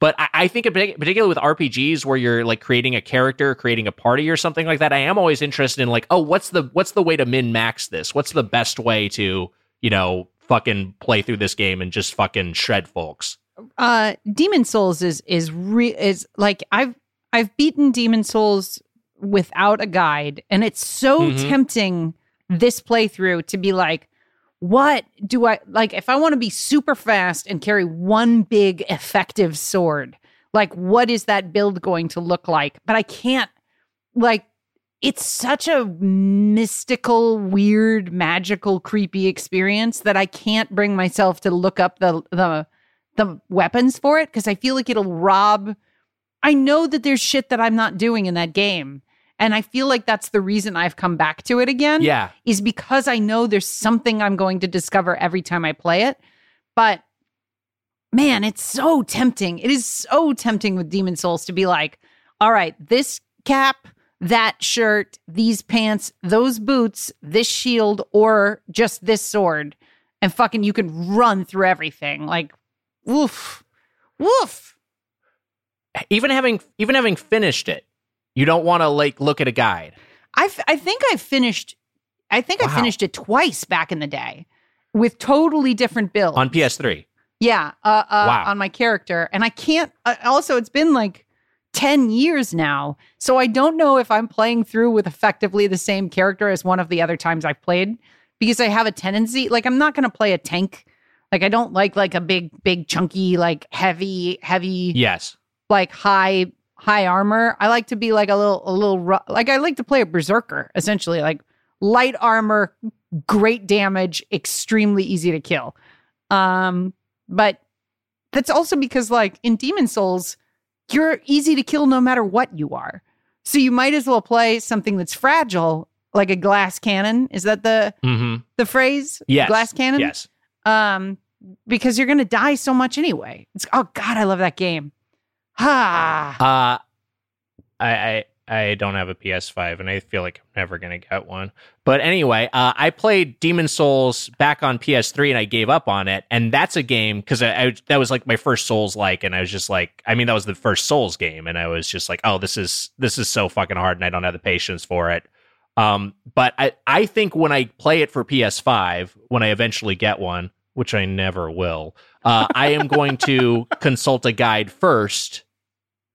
S1: But I, I think, in partic- particularly with RPGs, where you're like creating a character, creating a party, or something like that, I am always interested in like, oh, what's the what's the way to min max this? What's the best way to you know fucking play through this game and just fucking shred folks?
S2: uh Demon's Souls is is re- is like i've i've beaten Demon's Souls without a guide and it's so
S1: Mhm.
S2: tempting this playthrough to be like what do i like if i want to be super fast and carry one big effective sword like what is that build going to look like but i can't like it's such a mystical weird magical creepy experience that i can't bring myself to look up the the the weapons for it because I feel like it'll rob. I know that there's shit that I'm not doing in that game. And I feel like that's the reason I've come back to it again.
S1: Yeah.
S2: Is because I know there's something I'm going to discover every time I play it. But man, it's so tempting. It is so tempting with Demon's Souls to be like, all right, this cap, that shirt, these pants, those boots, this shield, or just this sword. And fucking you can run through everything. Like, woof, woof.
S1: Even having even having finished it, you don't want to like look at a guide.
S2: I, I think I finished I think I finished it twice back in the day with totally different builds.
S1: on PS3.
S2: yeah, uh, uh,
S1: Wow.
S2: on my character. And I can't uh, also it's been like 10 years now. So I don't know if I'm playing through with effectively the same character as one of the other times I've played because I have a tendency like I'm not going to play a tank. Like I don't like like a big big chunky like heavy heavy
S1: Yes.
S2: like high high armor. I like to be like a little a little like I like to play a berserker essentially, like light armor, great damage, extremely easy to kill. Um, but that's also because like in Demon's Souls, you're easy to kill no matter what you are. So you might as well play something that's fragile, like a glass cannon. Is that the
S1: Mm-hmm.
S2: the phrase?
S1: Yes.
S2: glass cannon.
S1: Yes.
S2: Um, because you're gonna die so much anyway. It's oh god, I love that game. Ah,
S1: Uh I I I don't have a PS5 and I feel like I'm never going to get one. But anyway, uh, I played Demon's Souls back on PS3 and I gave up on it. And that's a game because I, I that was like my first Souls like, and I was just like, I mean, that was the first Souls game, and I was just like, oh, this is this is so fucking hard, and I don't have the patience for it. Um, but I I think when I play it for PS5, when I eventually get one, which I never will, uh, I am going to *laughs* consult a guide first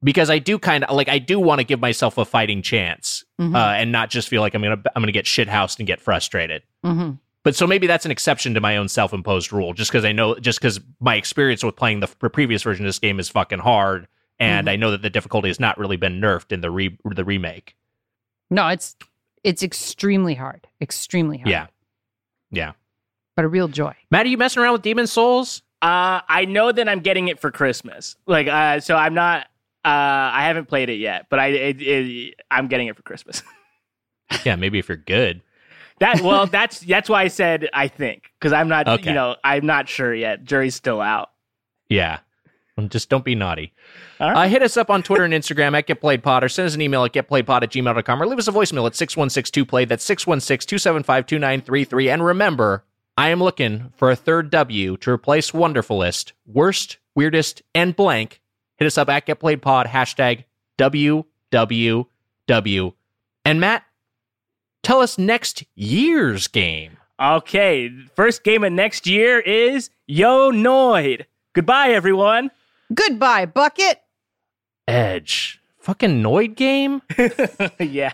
S1: because I do kind of like I do want to give myself a fighting chance
S2: Mhm.
S1: uh, and not just feel like I'm gonna I'm gonna get shithoused and get frustrated.
S2: Mhm.
S1: But so maybe that's an exception to my own self-imposed rule, just because I know, just because my experience with playing the f- previous version of this game is fucking hard, and
S2: Mhm.
S1: I know that the difficulty has not really been nerfed in the re the remake.
S2: No, it's it's extremely hard, extremely hard.
S1: Yeah, yeah.
S2: but a real joy.
S1: Matt, are you messing around with Demon's Souls?
S3: Uh, I know that I'm getting it for Christmas. Like, uh, so I'm not. Uh, I haven't played it yet, but I it, it, I'm getting it for Christmas. *laughs*
S1: yeah, maybe if you're good.
S3: That *laughs* well, that's that's why I said I think because I'm not.
S1: Okay.
S3: You know, I'm not sure yet. Jury's still out.
S1: Yeah. Just don't be naughty.
S3: Right.
S1: Uh, hit us up on Twitter and Instagram at GetPlayedPod or send us an email at GetPlayedPod at gmail.com or leave us a voicemail at 616-2play. That's 616-275-2933. And remember, I am looking for a third W to replace Wonderfulist, Worst, Weirdest, and Blank. Hit us up at GetPlayedPod, hashtag WWW. And Matt, tell us next year's game.
S3: Okay, first game of next year is Yo Noid. Goodbye, everyone.
S2: Goodbye, bucket.
S1: Edge. Fucking Noid game? *laughs*
S3: yeah,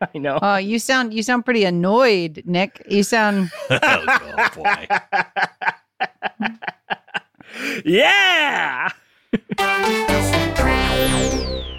S3: I know.
S2: Uh, you sound you sound pretty annoyed, Nick. You sound *laughs*
S1: oh, boy. *laughs*
S3: yeah. Thank *laughs* you.